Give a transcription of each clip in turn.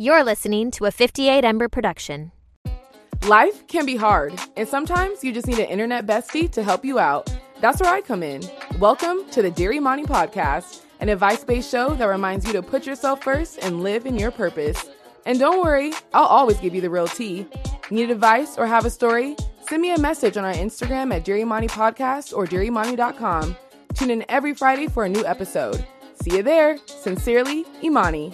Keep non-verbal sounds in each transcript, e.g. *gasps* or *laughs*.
You're listening to a 58 Ember production. Life can be hard, and sometimes you just need an internet bestie to help you out. That's where I come in. Welcome to the Dear Imani podcast, an advice based show that reminds you to put yourself first and live in your purpose. And don't worry, I'll always give you the real tea. Need advice or have a story? Send me a message on our Instagram at Dear Imani Podcast or DearImani.com. Tune in every Friday for a new episode. See you there. Sincerely, Imani.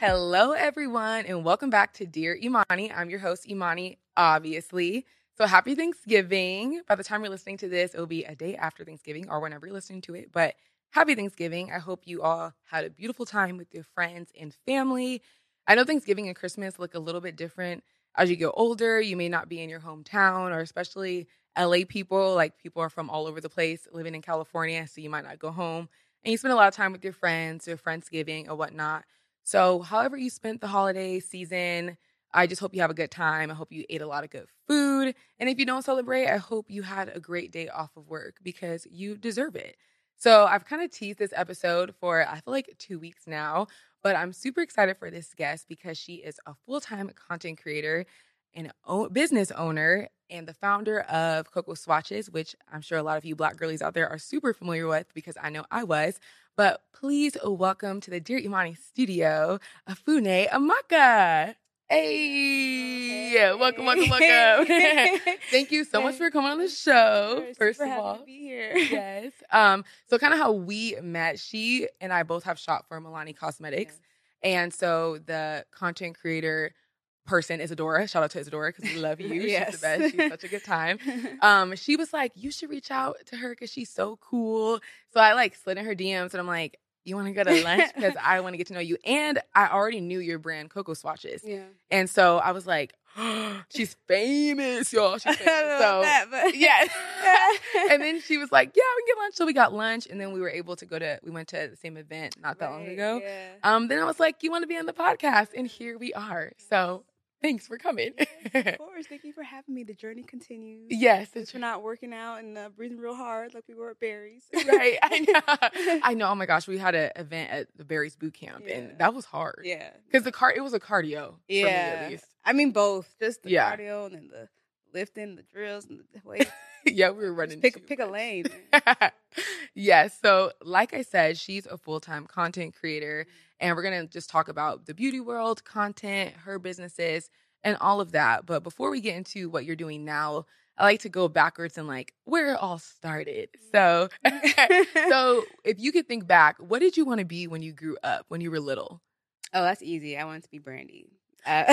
Hello, everyone, and welcome back to Dear Imani. I'm your host, Imani, obviously. So happy Thanksgiving. By the time you're listening to this, it'll be a day after Thanksgiving or whenever you're listening to it. But happy Thanksgiving. I hope you all had a beautiful time with your friends and family. I know Thanksgiving and Christmas look a little bit different as you get older. You may not be in your hometown, or especially LA people, like people are from all over the place living in California, so you might not go home. And you spend a lot of time with your friends, your Friendsgiving or whatnot. So, however you spent the holiday season, I just hope you have a good time. I hope you ate a lot of good food. And if you don't celebrate, I hope you had a great day off of work because you deserve it. So, I've kind of teased this episode for, I feel like, two weeks now, but I'm super excited for this guest because she is a full time content creator and business owner and the founder of Cocoa Swatches, which I'm sure a lot of you black girlies out there are super familiar with because I know I was. But please welcome to the Dear Imani studio, Ofunne Amaka. Hey, hey. welcome, welcome, welcome. *laughs* Thank you so much for coming on the show. First of all, be here. *laughs* yes. Um, so kind of how we met, she and I both have shot for Milani Cosmetics. And so the content creator person, Isadora. Shout out to Isadora because we love you. yes. She's the best. She's such a good time. *laughs* Um, she was like, you should reach out to her because she's so cool. So I like slid in her DMs and I'm like, you want to go to lunch because *laughs* I want to get to know you. And I already knew your brand, Cocoa Swatches. Yeah. And so I was like, oh, *gasps* she's famous, y'all. She's *laughs* famous. so that, but yeah. and then she was like, yeah, we can get lunch. So we got lunch, and then we were able to go to. We went to the same event not that Right, long ago. Yeah. Um, then I was like, you want to be on the podcast, and here we are. So thanks for coming. of *laughs* course. Thank you for having me. The journey continues. yes, Since we're not working out and uh, breathing real hard like we were at Barry's. *laughs* right. I *laughs* know. I know. Oh my gosh, we had an event at the Barry's boot camp, Yeah. and that was hard. Yeah. because the car it was a cardio. For me, Yeah. at least. I mean, both. Just the Yeah. cardio and then the lifting, the drills, and the weight. yeah, we were running. pick, pick a lane. yes. So, like I said, she's a full time content creator, and we're going to just talk about the beauty world, content, her businesses, and all of that. But before we get into what you're doing now, I like to go backwards and like where it all started. So, *laughs* *laughs* so if you could think back, what did you want to be when you grew up, when you were little? Oh, that's easy. I wanted to be Brandy. Uh,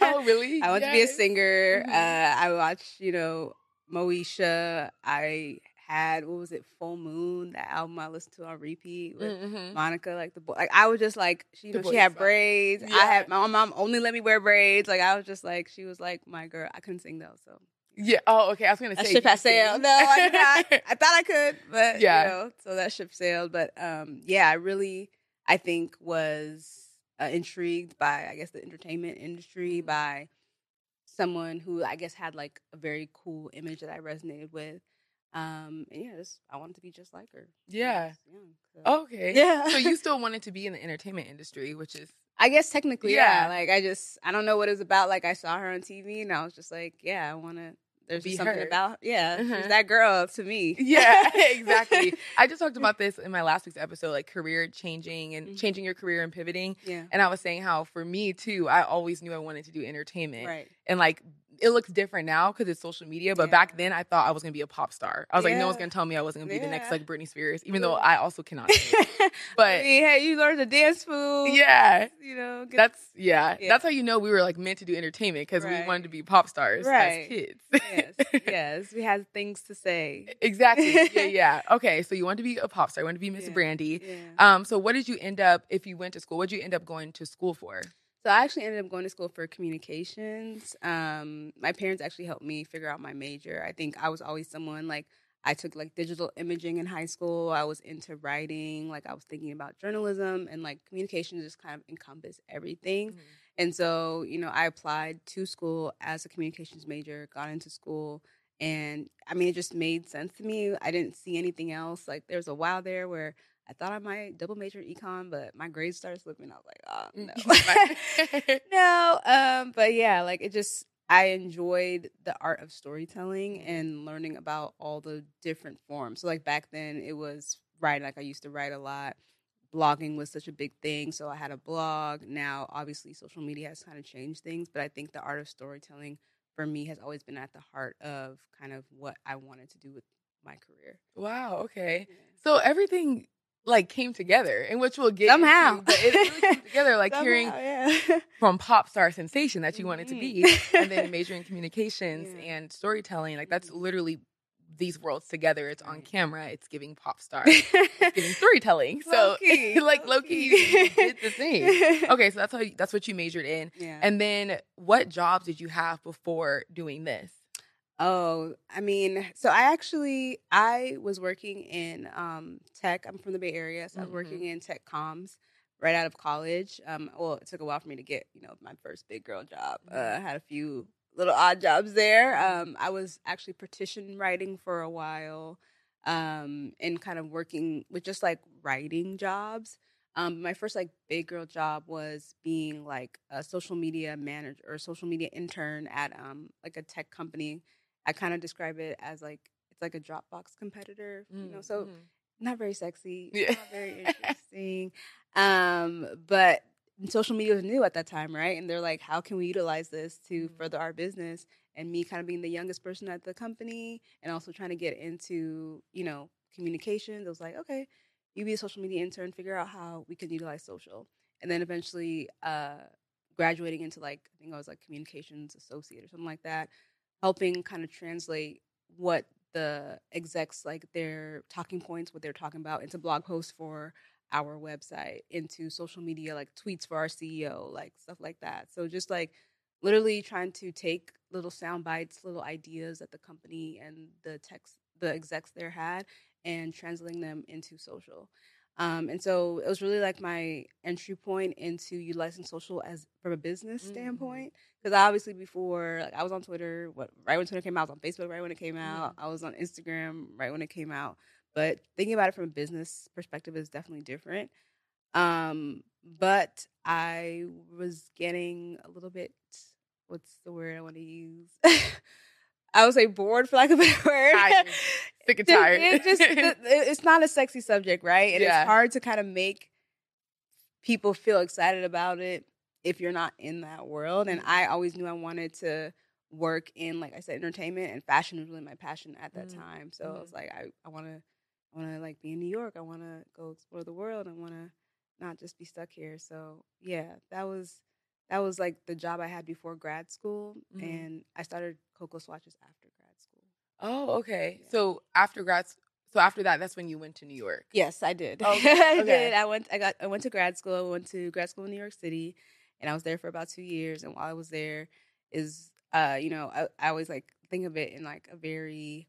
Oh, *laughs* really? I wanted to be a Yes. singer. Mhm. Uh, I watched, you know, Moesha. I had what was it, Full Moon, that album I listened to on repeat with Mhm. Monica. Like the boy, like I was just like she, you know, she had song. braids. Yeah. I had my mom only let me wear braids. Like I was just like she was like my girl. I couldn't sing though, so Yeah. Oh, okay. I was gonna that say ship has sailed. No, I did. *laughs* I thought I could, but Yeah. you know, so that ship sailed. But um, yeah, I really, I think was uh, intrigued by, I guess, the entertainment industry Mm-hmm. by someone who I guess had like a very cool image that I resonated with. Um, and yeah, just I wanted to be just like her. Yeah. young, so. Okay. Yeah. So you *laughs* still wanted to be in the entertainment industry, which is I guess technically, Yeah. yeah. Like I just, I don't know what it was about. Like I saw her on TV, and I was just like, yeah, I want to. There's Be just something her. about, yeah, she's that girl to me. Yeah, *laughs* exactly. *laughs* I just talked about this in my last week's episode, like career changing and Mhm. changing your career and pivoting. Yeah, And I was saying how for me too, I always knew I wanted to do entertainment. right. And like it looks different now because it's social media, but Yeah. back then I thought I was gonna be a pop star. I was like, no one's gonna tell me I wasn't gonna be the next Yeah. like Britney Spears, even though I also cannot. *laughs* But- I mean, hey, you learned the dance move. yeah. you know, That's yeah, Yeah. That's how you know we were like meant to do entertainment because we wanted to be pop stars as kids. yes, *laughs* yes, we had things to say. Exactly. Yeah, *laughs* yeah. Okay, so you wanted to be a pop star, you wanted to be Miss Yeah. Brandy. Yeah. Um, so what did you end up if you went to school? What did you end up going to school for? So I actually ended up going to school for communications. Um, my parents actually helped me figure out my major. I think I was always someone like I took like digital imaging in high school. I was into writing. Like I was thinking about journalism and like communication just kind of encompass everything. Mm-hmm. And so, you know, I applied to school as a communications major, got into school, and I mean, it just made sense to me. I didn't see anything else. Like, there was a while there where I thought I might double major in econ, but my grades started slipping. I was like, oh Mm. no, *laughs* *laughs* no. Um, but yeah, like it just I enjoyed the art of storytelling and learning about all the different forms. So like back then, it was writing. Like I used to write a lot. Blogging was such a big thing, so I had a blog. Now, obviously, social media has kind of changed things, but I think the art of storytelling for me has always been at the heart of kind of what I wanted to do with my career. Wow. Okay. So everything like came together, and which we'll get Somehow. into, but it really came *laughs* together. Like hearing Somehow, yeah. *laughs* from pop star sensation that you wanted to be, Mhm. *laughs* and then majoring in communications Yeah. and storytelling. Like that's Mhm. literally these worlds together. It's on camera. It's giving pop star. It's giving storytelling. So Low-key, like Loki did the same. Okay, so that's how you, that's what you majored in. Yeah. And then what jobs did you have before doing this? Oh, I mean, so I actually I was working in um, tech. I'm from the Bay Area, so I was working in tech comms right out of college. Um, well, it took a while for me to get you know my first big girl job. Uh, I had a few little odd jobs there. Um, I was actually petition writing for a while, um, and kind of working with just like writing jobs. Um, my first like big girl job was being like a social media manager or social media intern at um like a tech company. I kind of describe it as like it's like a Dropbox competitor, you know. So Mhm. not very sexy, Yeah. not very *laughs* interesting. um, but social media was new at that time, right? And they're like, how can we utilize this to Mhm. further our business? And me kind of being the youngest person at the company and also trying to get into, you know, communications. I was like, okay, you be a social media intern, figure out how we can utilize social. And then eventually uh graduating into like I think I was like communications associate or something like that, helping kind of translate what the execs like their talking points, what they're talking about into blog posts for our website, into social media like tweets for our CEO, like stuff like that. So just like literally trying to take little sound bites, little ideas that the company and the text the execs there had and translating them into social. Um, and so it was really like my entry point into utilizing social as from a business Mhm. standpoint. Because obviously before, like I was on Twitter, what right when Twitter came out, I was on Facebook right when it came out. I was on Instagram right when it came out. But thinking about it from a business perspective is definitely different. Um, but I was getting a little bit what's the word I want to use? *laughs* I would say bored for lack of a better word. Tired. *laughs* Sick and tired. It just, *laughs* it- it's not a sexy subject, right? And Yeah. it's hard to kind of make people feel excited about it if you're not in that world. And. I always knew I wanted to work in, like I said, entertainment and fashion was really my passion at that Mhm. time. So I Mhm. was like, I, I want to, I want to like be in New York. I want to go explore the world. I want to not just be stuck here. So yeah, that was that was like the job I had before grad school, Mhm. and I started Cocoa Swatches after grad school. Oh, okay. Yeah. So after grad, so after that, that's when you went to New York. Yes, I did. *laughs* Okay, I did. I went. I got. I went to grad school. I went to grad school in New York City, and I was there for about two years. And while I was there, is uh, you know, I, I always like think of it in like a very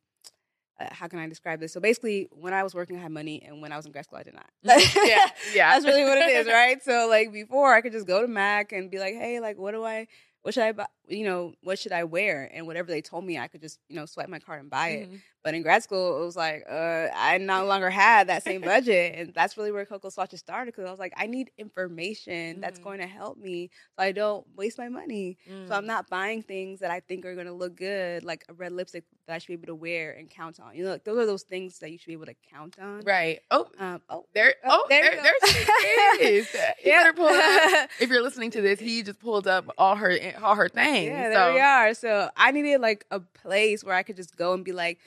uh, how can I describe this? So basically, when I was working, I had money, and when I was in grad school, I did not. Mhm. yeah, *laughs* yeah. That's really what it is, *laughs* right? So like before, I could just go to Mac and be like, hey, like what do I, what should I buy? You know, what should I wear? And whatever they told me, I could just you know swipe my card and buy it. Mhm. But in grad school, it was like uh, I no longer had that same *laughs* budget, and that's really where Cocoa Swatches started. Because I was like, I need information that's Mhm. going to help me, so I don't waste my money. So I'm Mm. not buying things that I think are going to look good, like a red lipstick that I should be able to wear and count on. You know, like those are those things that you should be able to count on. Right. Oh, Um, oh, there. Oh, Oh, there there. there she is. Yeah. up. *laughs* If you're listening to this, he just pulled up all her all her things. Yeah, there so. we are. So I needed like a place where I could just go and be like,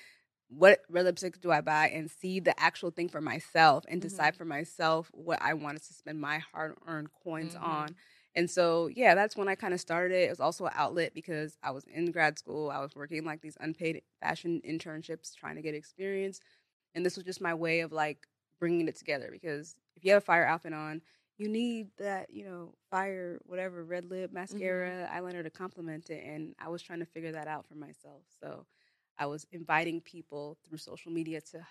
what red lipstick do I buy and see the actual thing for myself and decide Mm-hmm. for myself what I wanted to spend my hard earned coins Mhm. on. And so, yeah, that's when I kind of started it. It was also an outlet because I was in grad school. I was working like these unpaid fashion internships, trying to get experience. And this was just my way of like bringing it together because if you have a fire outfit on, you need that, you know, fire, whatever, red lip, mascara, eyeliner to complement it. And I was trying to figure that out for myself. So I was inviting people through social media to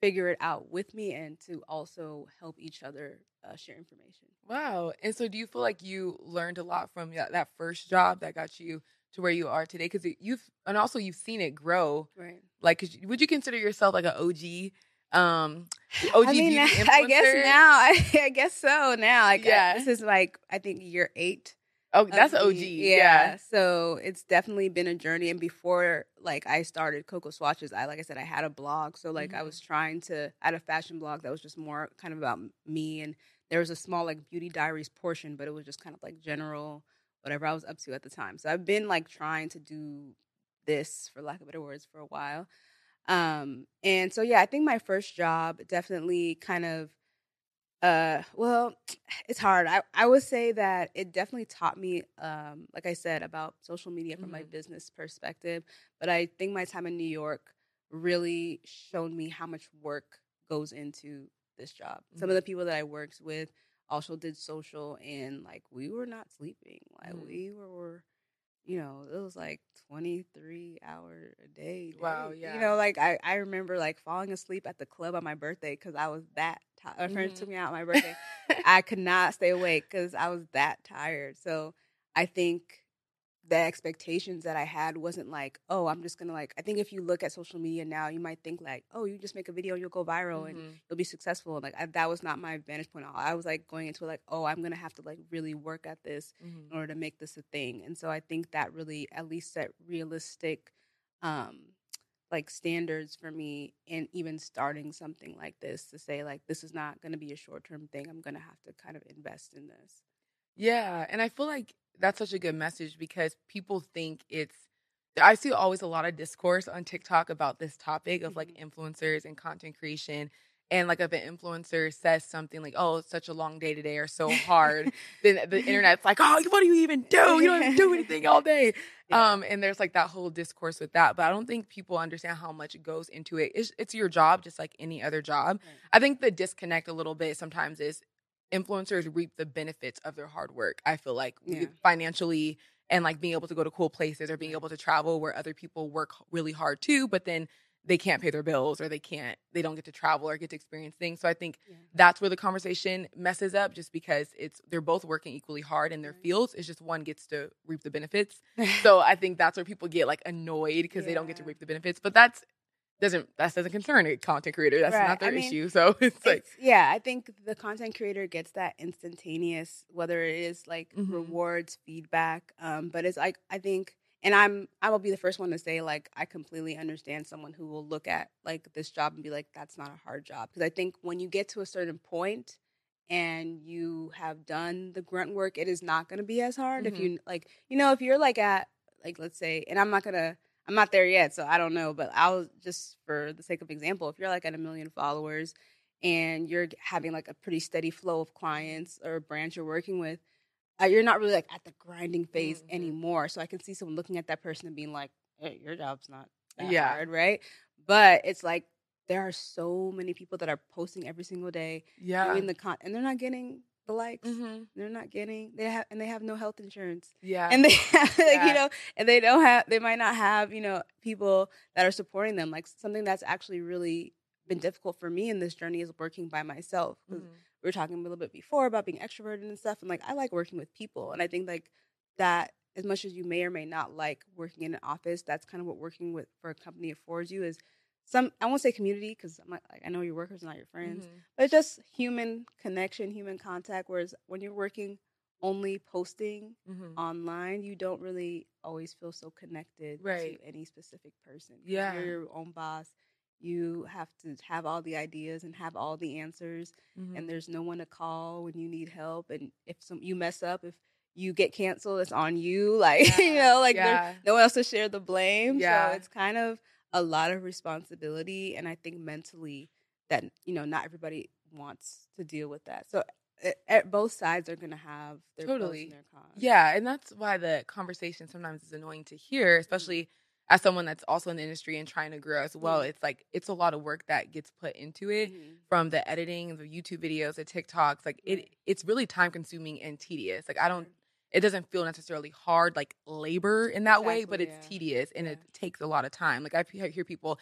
figure it out with me and to also help each other uh, share information. Wow. And so, do you feel like you learned a lot from that, that first job that got you to where you are today? Because you've and also you've seen it grow. Right. Like, would you consider yourself like an OG Um, OG *laughs* I mean, *laughs* beauty I guess now, I, *laughs* I guess so. Now, like, I- Yeah. this is like I think year eight. Oh, that's OG. Yeah. So it's definitely been a journey. And before like I started Cocoa Swatches, I like I said, I had a blog. So like I Mhm. was trying to I had a fashion blog that was just more kind of about me and there was a small like beauty diaries portion, but it was just kind of like general whatever I was up to at the time. So I've been like trying to do this for lack of better words for a while. Um and so yeah, I think my first job definitely kind of uh well *tsk* it's hard i i would say that it definitely taught me um like i said about social media from my Mhm. business perspective but i think my time in new york really showed me how much work goes into this job some of the people that i worked with also did social and like we were not sleeping like Mhm. we were you know it was like 23 hour a day Wow, yeah. you know like i i remember like falling asleep at the club on my birthday because i was that tired my friends Mhm. took me out on my birthday *laughs* I could not stay awake because I was that tired. So I think the expectations that I had wasn't like, oh, I'm just gonna like. I think if you look at social media now, you might think like, oh, you just make a video, you'll go viral and Mhm. you'll be successful. And like I, that was not my vantage point. at all. I was like going into like, oh, I'm gonna have to like really work at this Mhm. in order to make this a thing. And so I think that really at least set realistic um like standards for me in even starting something like this to say like this is not to be a short-term thing. I'm to have to kind of invest in this. Yeah, and I feel like that's such a good message because people think it's. I see always a lot of discourse on TikTok about this topic of like Mhm. influencers and content creation. And like if an influencer says something like, "Oh, it's such a long day today," or "so hard," *laughs* then the internet's like, "Oh, what do you even *laughs* do? You don't even do anything all day." Yeah. Um, and there's like that whole discourse with that, but I don't think people understand how much it goes into it. It's, it's your job, just like any other job. Right. I think the disconnect a little bit sometimes is influencers reap the benefits of their hard work. I feel like Yeah. financially and like being able to go to cool places or being able to travel where other people work really hard too, but then they can't pay their bills or they can't they don't get to travel or get to experience things. So I think Yeah. that's where the conversation messes up just because it's they're both working equally hard in their Right. fields. It's just one gets to reap the benefits. *laughs* So I think that's where people get like annoyed because they don't get to reap the benefits. But that's doesn't that doesn't concern a content creator. That's Right. not their I mean, issue. *laughs* So it's like yeah, I think the content creator gets that instantaneous, whether it is like Mhm. rewards, feedback. Um, but it's like I think, and I'm I will be the first one to say like I completely understand someone who will look at like this job and be like that's not a hard job because I think when you get to a certain point and you have done the grunt work, it is not going to be as hard if Mhm. you like you know if you're like at like let's say, and I'm not gonna. I'm not there yet, so I don't know. But I'll just, for the sake of example, if you're like at a million followers and you're having like a pretty steady flow of clients or brands you're working with, uh, you're not really like at the grinding phase Mhm. anymore. So I can see someone looking at that person and being like, hey, "Your job's not that Yeah. hard, right?" But it's like there are so many people that are posting every single day yeah. doing the con, and they're not getting the likes. hmm They're not getting they have and they have no health insurance Yeah. and they *laughs* have, like Yeah. you know and they don't have they might not have you know people that are supporting them like something that's actually really been difficult for me in this journey is working by myself Mhm. we were talking a little bit before about being extroverted and stuff and like i like working with people and i think like that as much as you may or may not like working in an office that's kind of what working with for a company affords you is some i won't say community because like, i know your workers are not your friends Mhm. but it's just human connection human contact whereas when you're working only posting Mhm. online, you don't really always feel so connected Right. to any specific person. Yeah. You're your own boss. You have to have all the ideas and have all the answers, Mhm. and there's no one to call when you need help. And if some you mess up, if you get canceled, it's on you. *laughs* Like you know, like yeah. there's no one else to share the blame. Yeah. So it's kind of a lot of responsibility, and I think mentally that you know not everybody wants to deal with that. So at, both sides are going to have their pros Totally. and their cons. Yeah, and that's why the conversation sometimes is annoying to hear, especially as someone that's also in the industry and trying to grow as well. Mhm. It's like it's a lot of work that gets put into it Mhm. from the editing, the YouTube videos, the TikToks. Like it it's really time consuming and tedious. Like I don't. It doesn't feel necessarily hard like labor in that way, but Exactly, it's yeah. tedious and it takes a lot of time. Like I hear people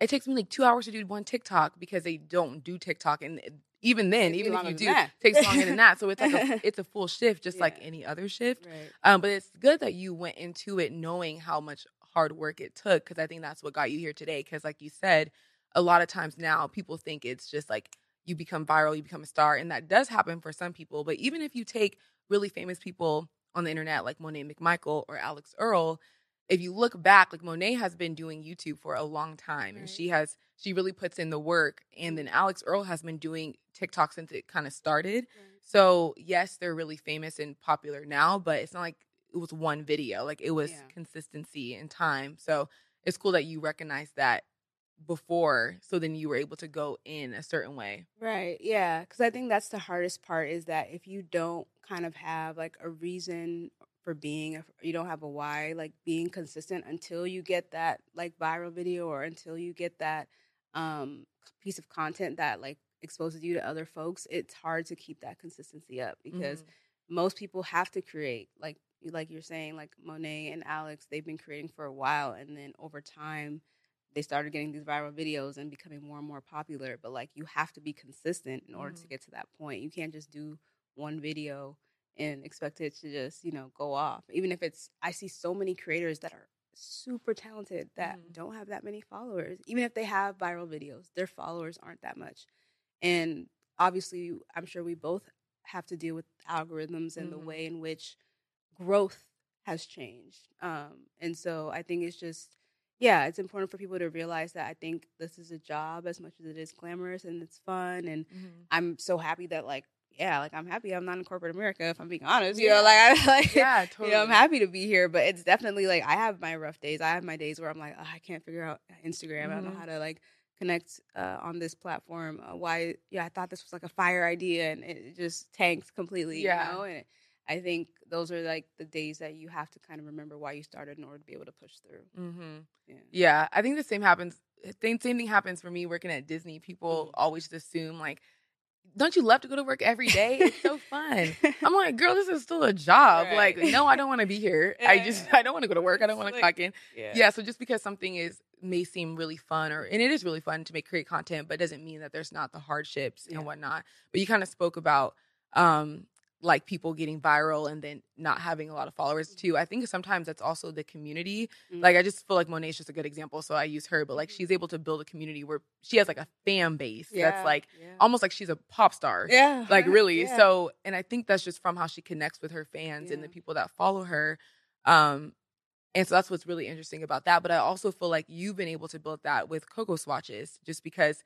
it takes me like 2 hours to do one TikTok because they don't do TikTok and even then, even if you do, that. it takes longer than that. So *laughs* it's like a, it's a full shift, just like any other shift. Right. Um, but it's good that you went into it knowing how much hard work it took because I think that's what got you here today. Because, like you said, a lot of times now people think it's just like you become viral, you become a star, and that does happen for some people. But even if you take really famous people on the internet like Monet McMichael or Alix Earle, if you look back, like Monet has been doing YouTube for a long time, and she has she really puts in the work. And then Alix Earle has been doing TikTok since it kind of started. So yes, they're really famous and popular now, but it's not like it was one video. Like it was Yeah. consistency and time. So it's cool that you recognize that before, so then you were able to go in a certain way. Right. Yeah. Because I think that's the hardest part is that if you don't kind of have like a reason for being, if you don't have a why, like being consistent until you get that like viral video or until you get that um, piece of content that like exposes you to other folks, it's hard to keep that consistency up because Mhm. most people have to create like like you're saying like monet and alex they've been creating for a while and then over time they started getting these viral videos and becoming more and more popular but like you have to be consistent in order to Mhm. get to that point you can't just do one video and expect it to just you know go off even if it's i see so many creators that are super talented that Mhm. don't have that many followers even if they have viral videos their followers aren't that much and obviously i'm sure we both have to deal with algorithms and the Mhm. way in which growth has changed um, and so i think it's just yeah it's important for people to realize that i think this is a job as much as it is glamorous and it's fun and Mhm. i'm so happy that like yeah like i'm happy i'm not in corporate america if i'm being honest you Yeah. know like i *laughs* like Yeah, totally. you know i'm happy to be here but it's definitely like i have my rough days i have my days where i'm like oh, i can't figure out instagram i don't know Mhm. how to like connect uh, on this platform uh, why yeah i thought this was like a fire idea and it just tanked completely Yeah. you know and i think those are like the days that you have to kind of remember why you started in order to be able to push through Mm-hmm. yeah Yeah, I think the same happens. Same same thing happens for me working at Disney. People Mhm. always just assume like, don't you love to go to work every day? It's so fun. I'm *laughs* like, girl, this is still a job. Right. Like, no, I don't want to be here. I just *laughs* I don't want to go to work. I don't want to Like- clock in. yeah Yeah. So just because something is may seem really fun or and it is really fun to make create content, but doesn't mean that there's not the hardships Yeah. and whatnot. But you kind of spoke about um like people getting viral and then not having a lot of followers too. I think sometimes that's also the community. Mhm. Like I just feel like Monet's just a good example, so I use her. But like she's able to build a community where she has like a fan base Yeah, that's like yeah. almost like she's a pop star. yeah Like *laughs* really. yeah. So and I think that's just from how she connects with her fans and the people that follow her. Um and so that's what's really interesting about that. But I also feel like you've been able to build that with Cocoa Swatches just because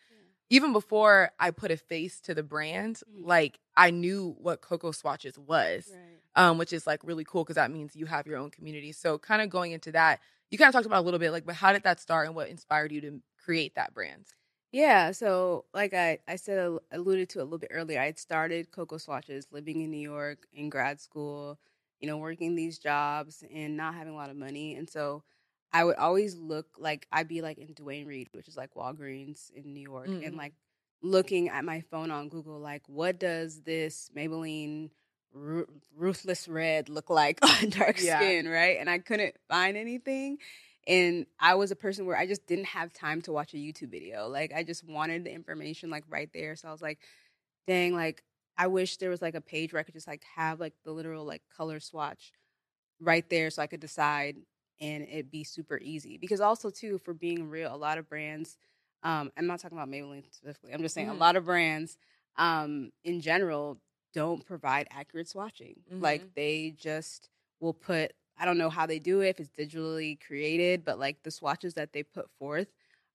even before I put a face to the brand, Mhm. like I knew what Cocoa Swatches was right um, which is like really cool because that means you have your own community. So, kind of going into that, you kind of talked about a little bit, like, but how did that start and what inspired you to create that brand? Yeah, so like I, I said, alluded to a little bit earlier, I had started Cocoa Swatches living in New York in grad school, you know, working these jobs and not having a lot of money. And so I would always look like I'd be like in Duane Reade, which is like Walgreens in New York, Mhm. and like looking at my phone on Google, like, what does this Maybelline Ru- Ruthless Red look like *laughs* on dark Yeah. skin, right? And I couldn't find anything. And I was a person where I just didn't have time to watch a YouTube video. Like I just wanted the information like right there. So I was like, dang, like I wish there was like a page where I could just like have like the literal like color swatch right there so I could decide and it'd be super easy. Because also too, for being real, a lot of brands, um, I'm not talking about Maybelline specifically, I'm just saying Mhm. a lot of brands um in general don't provide accurate swatching. Like Mhm. they just will put I don't know how they do it if it's digitally created, but like the swatches that they put forth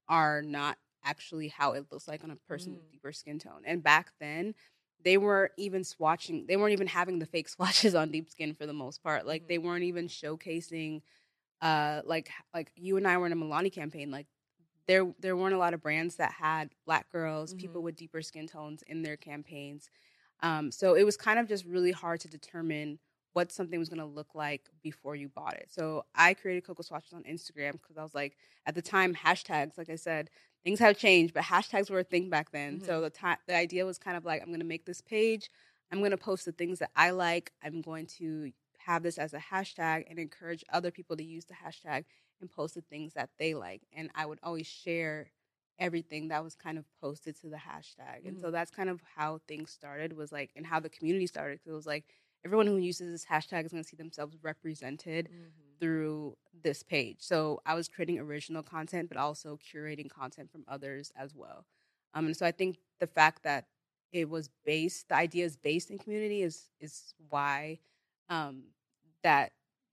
are not actually how it looks like on a person with Mm. deeper skin tone. And back then, they weren't even swatching. They weren't even having the fake *laughs* swatches on deep skin for the most part. Like Mhm. they weren't even showcasing, uh, like like you and I were in a Milani campaign. Like there there weren't a lot of brands that had black girls, people Mhm. with deeper skin tones in their campaigns. Um, so it was kind of just really hard to determine what something was going to look like before you bought it. So I created Cocoa Swatches on Instagram because I was like, at the time, hashtags, like I said, things have changed, but hashtags were a thing back then. So the time, the idea was kind of like, I'm going to make this page. I'm going to post the things that I like. I'm going to have this as a hashtag and encourage other people to use the hashtag and post the things that they like. And I would always share everything that was kind of posted to the hashtag. And so that's kind of how things started was like, and how the community started. 'Cause it was like, everyone who uses this hashtag is going to see themselves represented Mm-hmm. through this page. So I was creating original content, but also curating content from others as well. Um, and so I think the fact that it was based, the idea is based in community is is why um, that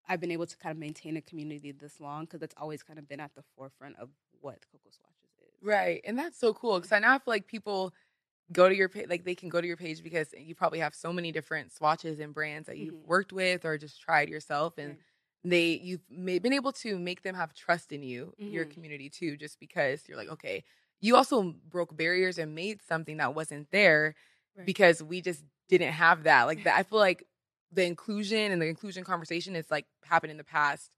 I've been able to kind of maintain a community this long because it's always kind of been at the forefront of what Cocoa Swatches is. Right. And that's so cool because I now feel like people go to your page, like they can go to your page because you probably have so many different swatches and brands that you've Mhm. worked with or just tried yourself. And they, you've been able to make them have trust in you, your Mhm. community too, just because you're like, okay, you also broke barriers and made something that wasn't there Right. because we just didn't have that. Like that, I feel like the inclusion and the inclusion conversation is like happened in the past,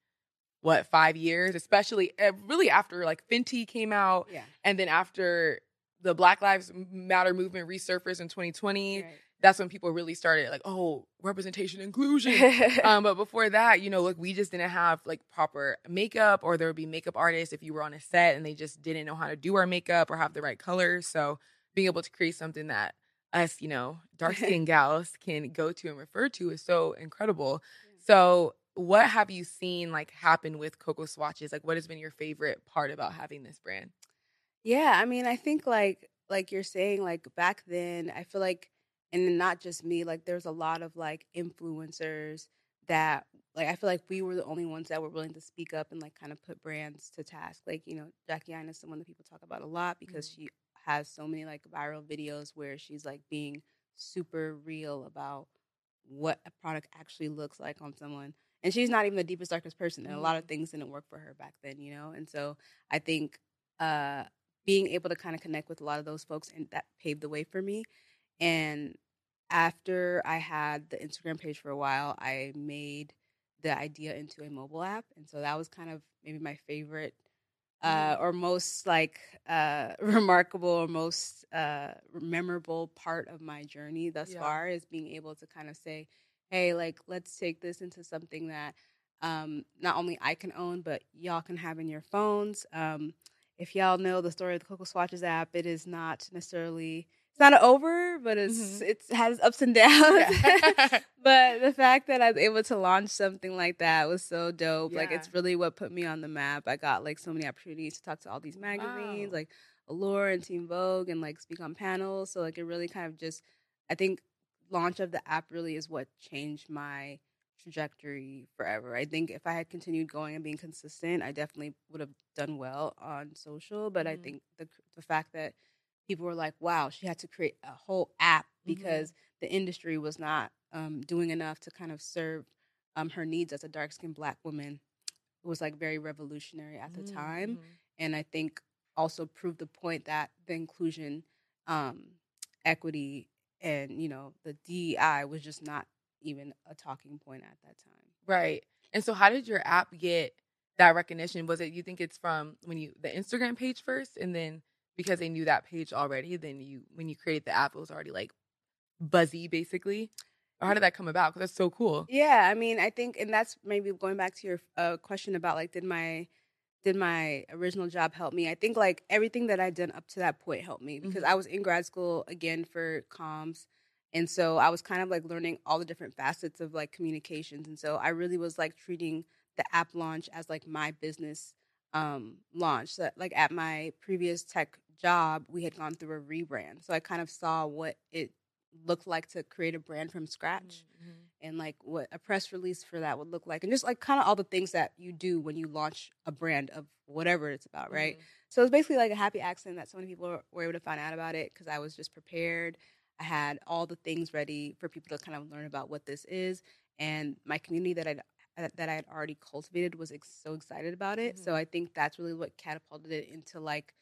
what, five years, especially uh, really after like Fenty came out Yeah. and then after the Black Lives Matter movement resurfaced in 2020, Right. that's when people really started like, oh, representation, inclusion. *laughs* um, but before that, you know, look, we just didn't have like proper makeup, or there would be makeup artists if you were on a set and they just didn't know how to do our makeup or have the right colors. So being able to create something that us, you know, dark *laughs* skinned gals can go to and refer to is so incredible. So what have you seen like happen with Cocoa Swatches? Like what has been your favorite part about having this brand? Yeah, I mean, I think like like you're saying, like back then, I feel like, and not just me, like there's a lot of like influencers that like I feel like we were the only ones that were willing to speak up and like kind of put brands to task. Like you know, Jackie Aina is someone that people talk about a lot because Mhm. she has so many like viral videos where she's like being super real about what a product actually looks like on someone. And she's not even the deepest, darkest person. And a lot of Mhm. things didn't work for her back then, you know? And so I think uh being able to kind of connect with a lot of those folks and that paved the way for me. And after I had the Instagram page for a while, I made the idea into a mobile app. And so that was kind of maybe my favorite uh, or most like uh, *laughs* remarkable or most uh, memorable part of my journey thus Yeah. far is being able to kind of say, hey, like, let's take this into something that um, not only I can own, but y'all can have in your phones. Um, if y'all know the story of the Cocoa Swatches app, it is not necessarily it's not over, but it's Mhm. it's has ups and downs. Yeah. *laughs* but the fact that I was able to launch something like that was so dope. Like it's really what put me on the map. I got like so many opportunities to talk to all these magazines, Wow. like Allure and Teen Vogue, and like speak on panels. So like it really kind of just I think launch of the app really is what changed my trajectory forever. I think if I had continued going and being consistent, I definitely would have done well on social. But I Mhm. think the the fact that people were like, "Wow, she had to create a whole app Mhm. because the industry was not um, doing enough to kind of serve um, her needs as a dark skinned black woman." It was like very revolutionary at the time Mhm. and I think also proved the point that the inclusion, um, equity, and you know the DEI was just not even a talking point at that time. Right. And so how did your app get that recognition? Was it you think it's from when you the Instagram page first and then because they knew that page already, then you when you created the app it was already like buzzy basically? Or how did that come about? Cuz that's so cool. Yeah, I mean, I think, and that's maybe going back to your uh, question about like, did my did my original job help me? I think like everything that I'd done up to that point helped me because Mhm. I was in grad school again for comms. And so I was kind of like learning all the different facets of like communications. And so I really was like treating the app launch as like my business um launch. So like at my previous tech job, we had gone through a rebrand. So I kind of saw what it looked like to create a brand from scratch Mhm. and like what a press release for that would look like and just like kind of all the things that you do when you launch a brand of whatever it's about right Mhm. so it was basically like a happy accident that so many people were- able to find out about it because i was just prepared i had all the things ready for people to kind of learn about what this is and my community that i that i had already cultivated was ex- so excited about it so Mhm. i think that's really what catapulted it into like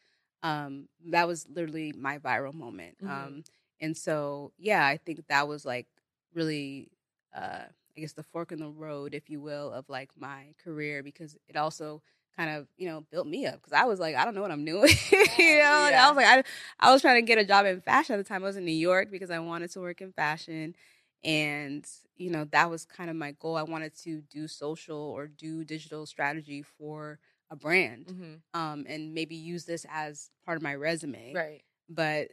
um that was literally my viral moment Mhm. um and so yeah i think that was like really uh i guess the fork in the road if you will of like my career because it also kind of you know built me up because i was like i don't know what i'm doing *laughs* you know and i was like I, I was trying to get a job in fashion at the time. I was in new york because i wanted to work in fashion and you know that was kind of my goal. I wanted to do social or do digital strategy for a brand Mhm. um and maybe use this as part of my resume Right. but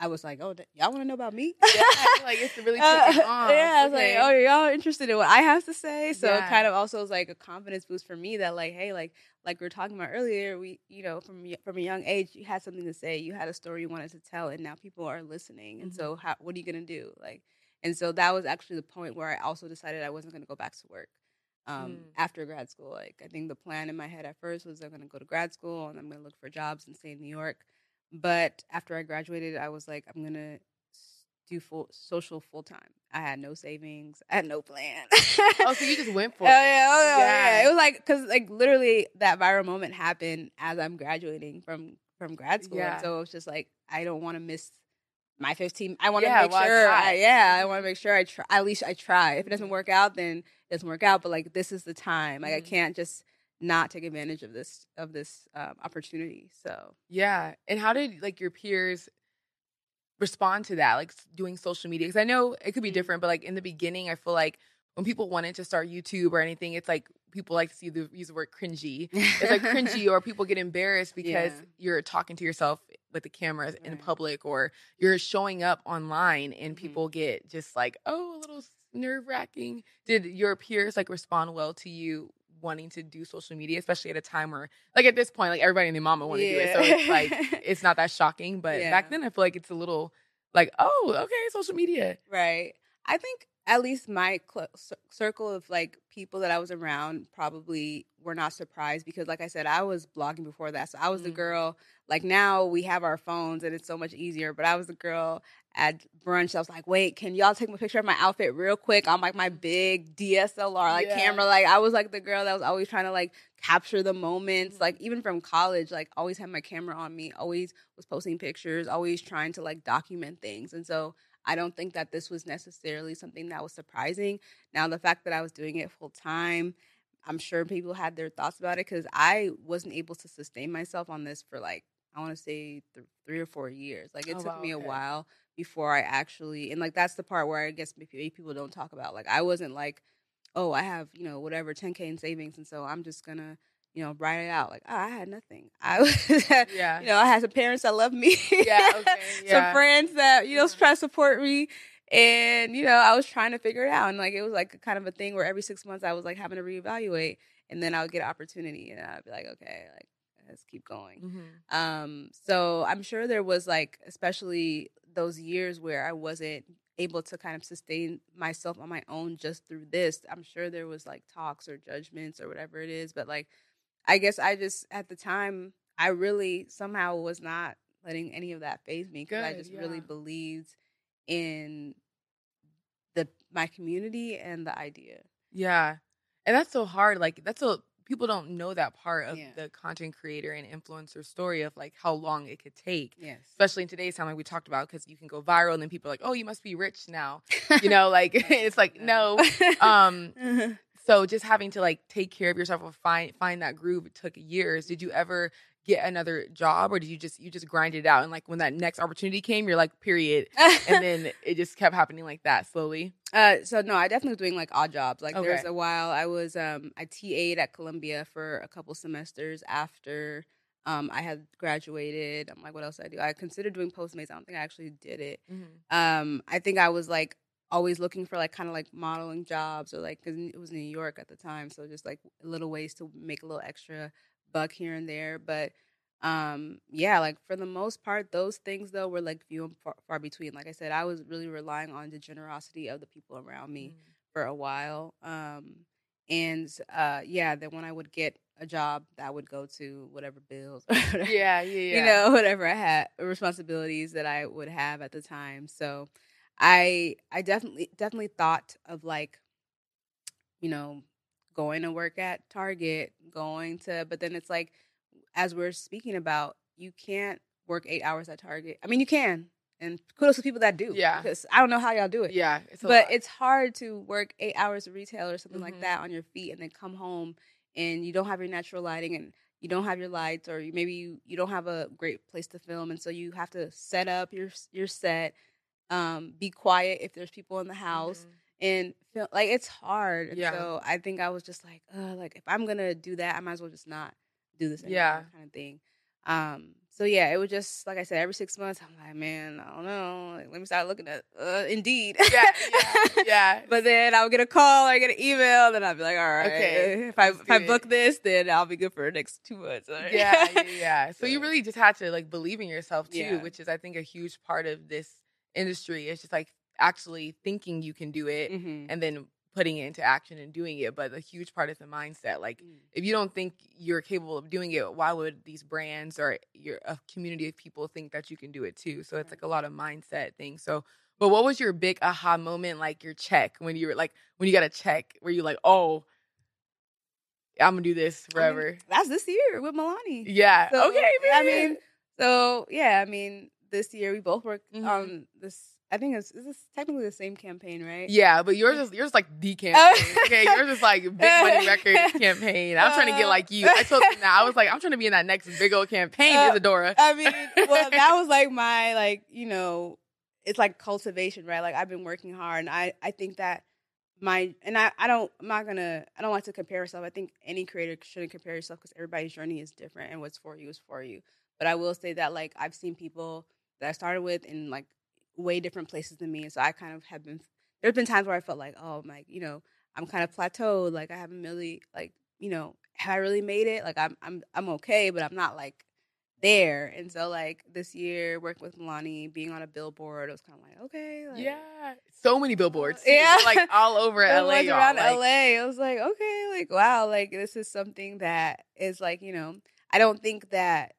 I was like, oh, y'all want to know about me? Yeah, I *laughs* like it's really Uh, taking off. yeah, I was Okay. like, oh, y'all interested in what I have to say? So Yeah. it kind of also was like a confidence boost for me that like, hey, like like we were talking about earlier, we you know from from a young age you had something to say, you had a story you wanted to tell, and now people are listening. And Mhm. so how what are you gonna do? Like, and so that was actually the point where I also decided I wasn't gonna go back to work. Um, Mm. after grad school, like I think the plan in my head at first was I'm gonna go to grad school and I'm gonna look for jobs and stay in New York. But after I graduated, I was like, I'm gonna do full social full time. I had no savings. I had no plan. *laughs* Oh, so you just *laughs* went for Oh it. yeah, oh yeah, Yeah. yeah. It was like because like literally that viral moment happened as I'm graduating from from grad school, Yeah. and so it was just like I don't want to miss my 15. I want to Yeah, make why sure. try? I, yeah, I want to make sure I try. At least I try. If it doesn't work out, then it doesn't work out. But like this is the time. Like I Mhm. can't just not take advantage of this of this um, opportunity. So Yeah. And how did like your peers respond to that? Like doing social media? Because I know it could be Mhm. different, but like in the beginning, I feel like when people wanted to start YouTube or anything, it's like people like to see the use the word cringy. It's like cringy, *laughs* or people get embarrassed because Yeah. you're talking to yourself with the cameras in public, or you're showing up online, and Mhm. people get just like, oh, a little nerve wracking. Did your peers like respond well to you? Wanting to do social media, especially at a time where, like at this point, like everybody and their mama want to do it, so it's like it's not that shocking. *laughs* But back then, I feel like it's a little like, oh, okay, social media. Right. I think at least my cl- circle of like people that I was around probably were not surprised because, like I said, I was blogging before that. So I was the Mm. girl. Like now we have our phones and it's so much easier. But I was the girl at brunch. I was like, wait, can y'all take a picture of my outfit real quick on like my big DSLR like Yeah. camera? Like I was like the girl that was always trying to like capture the moments. Like even from college, like always had my camera on me. Always was posting pictures. Always trying to like document things. And so I don't think that this was necessarily something that was surprising. Now, the fact that I was doing it full time, I'm sure people had their thoughts about it because I wasn't able to sustain myself on this for like, I want to say th- three or four years. Like, it Oh, took wow, me a while before I actually, and like, that's the part where I guess maybe people don't talk about. Like, I wasn't like, oh, I have, you know, whatever, 10K in savings. And so I'm just going to, you know, write it out. Like, oh, I had nothing. *laughs* I was, Yeah. you know, I had some parents that loved me. Yeah, okay, *laughs* yeah. some friends that, you know, Mhm. try to support me. And, you know, I was trying to figure it out. And like it was like kind of a thing where every six months I was like having to reevaluate. And then I would get an opportunity and I'd be like, okay, like let's keep going. Mhm. Um, so I'm sure there was like, especially those years where I wasn't able to kind of sustain myself on my own just through this. I'm sure there was like talks or judgments or whatever it is, but like I guess I just at the time I really somehow was not letting any of that phase me because I just really believed in the my community and the idea. Yeah. And that's so hard. Like that's so people don't know that part of Yeah. the content creator and influencer story of like how long it could take. Yes. Especially in today's time, like we talked about, because you can go viral and then people are like, oh, you must be rich now. You *laughs* know, like *laughs* it's like, no. Um, *laughs* so just having to like take care of yourself or find find that groove took years. Did you ever get another job or did you just you just grind it out and like when that next opportunity came, you're like, period. And *laughs* then it just kept happening like that slowly. Uh, so no, I definitely was doing like odd jobs. Like there's Okay. a while I was um I TA'd at Columbia for a couple semesters after um I had graduated. I'm like, what else did I do? I considered doing Postmates. I don't think I actually did it. Um, I think I was like always looking for like kind of like modeling jobs or like because it was New York at the time, so just like little ways to make a little extra buck here and there. But um, yeah, like for the most part, those things though were like few and far, far between. Like I said, I was really relying on the generosity of the people around me for a while. Um, and uh, yeah, then when I would get a job, that would go to whatever bills, *laughs* or whatever, Yeah, yeah, yeah. you know, whatever I had responsibilities that I would have at the time. So I I definitely definitely thought of like, you know, going to work at Target, going to but then it's like as we're speaking about, you can't work eight hours at Target. I mean you can. And kudos to people that do. Yeah. Because I don't know how y'all do it Yeah, it's but lot. it's hard to work eight hours of retail or something Mhm. like that on your feet and then come home and you don't have your natural lighting and you don't have your lights or maybe you, you don't have a great place to film and so you have to set up your your set um be quiet if there's people in the house Mhm. and feel like it's hard and Yeah. so i think i was just like uh like if i'm gonna do that i might as well just not do this anymore Yeah. kind of thing um so yeah, it was just like I said, every six months, I'm like, man, I don't know. Like, let me start looking at uh, Indeed. Yeah, yeah, yeah. *laughs* but then I would get a call or I get an email, then I'd be like, all right, Okay, if I if I book it. this, then I'll be good for the next two months. Right? yeah, yeah, yeah. *laughs* So you really just had to like believe in yourself too, Yeah. which is I think a huge part of this industry. It's just like actually thinking you can do it Mhm. and then putting it into action and doing it. But a huge part is the mindset. Like Mm. if you don't think you're capable of doing it, why would these brands or your a community of people think that you can do it too? So it's like a lot of mindset things. So but what was your big aha moment, like your check when you were like when you got a check where you like, oh, I'm gonna do this I mean, forever. that's this year with Milani. yeah. So, okay. I mean, so yeah, I mean, this year we both worked Mhm. on this. I think it's is this technically the same campaign, right? Yeah, but yours is yours like the *laughs* campaign. okay, yours is like big money record *laughs* campaign. I'm trying to get like you. I told them that I was like, I'm trying to be in that next big old campaign, Uh, Isadora. I mean, well, that *laughs* was like my like you know, it's like cultivation, right? Like I've been working hard, and I I think that my and I I don't I'm not gonna I don't like to compare myself. I think any creator shouldn't compare yourself because everybody's journey is different, and what's for you is for you. But I will say that like I've seen people that I started with in like way different places than me, and so I kind of have been. There's been times where I felt like, oh, like you know, I'm kind of plateaued. Like I haven't really like you know, have I really made it? Like I'm I'm I'm okay, but I'm not like there. And so like this year, working with Milani, being on a billboard, it was kind of like okay, like, yeah, so many billboards. *laughs* Yeah. like all over *laughs* LA. y'all. around Like, LA. I was like, okay, like wow, like this is something that is like you know, I don't think that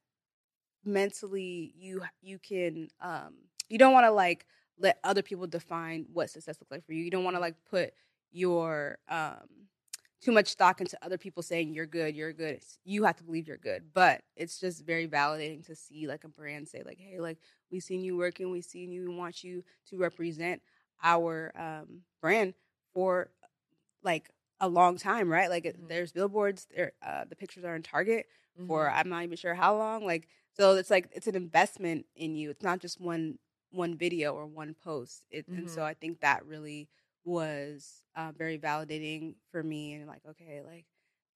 mentally you you can um you don't want to like let other people define what success looks like for you. You don't want to like put your um too much stock into other people saying you're good, you're good. You have to believe you're good. But it's just very validating to see like a brand say like, hey, like we've seen you working, we've seen you, we want you to represent our um brand for like a long time, right? Like Mhm. there's billboards, there uh, the pictures are in Target mhm. for I'm not even sure how long. Like so, it's like it's an investment in you. It's not just one one video or one post. It, And so Mhm. I think that really was uh, very validating for me. And like, okay, like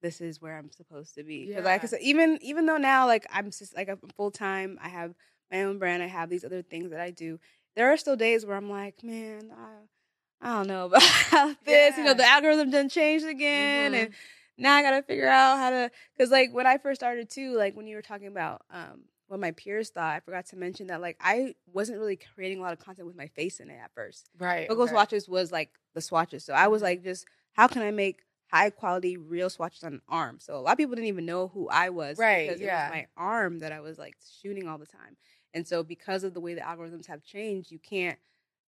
this is where I'm supposed to be. Because like I said, even even though now like I'm just like I'm full time, I have my own brand, I have these other things that I do. There are still days where I'm like, man, I, I don't know *laughs* about this. You know, the algorithm done changed again, Mhm. and now I gotta figure out how to. Because like when I first started too, like when you were talking about um what my peers thought, I forgot to mention that like I wasn't really creating a lot of content with my face in it at first. right. Google okay. swatches was like the swatches, so I was like, just how can I make high quality real swatches on an arm? So a lot of people didn't even know who I was, Right, Because yeah. it was my arm that I was like shooting all the time, and so because of the way the algorithms have changed, you can't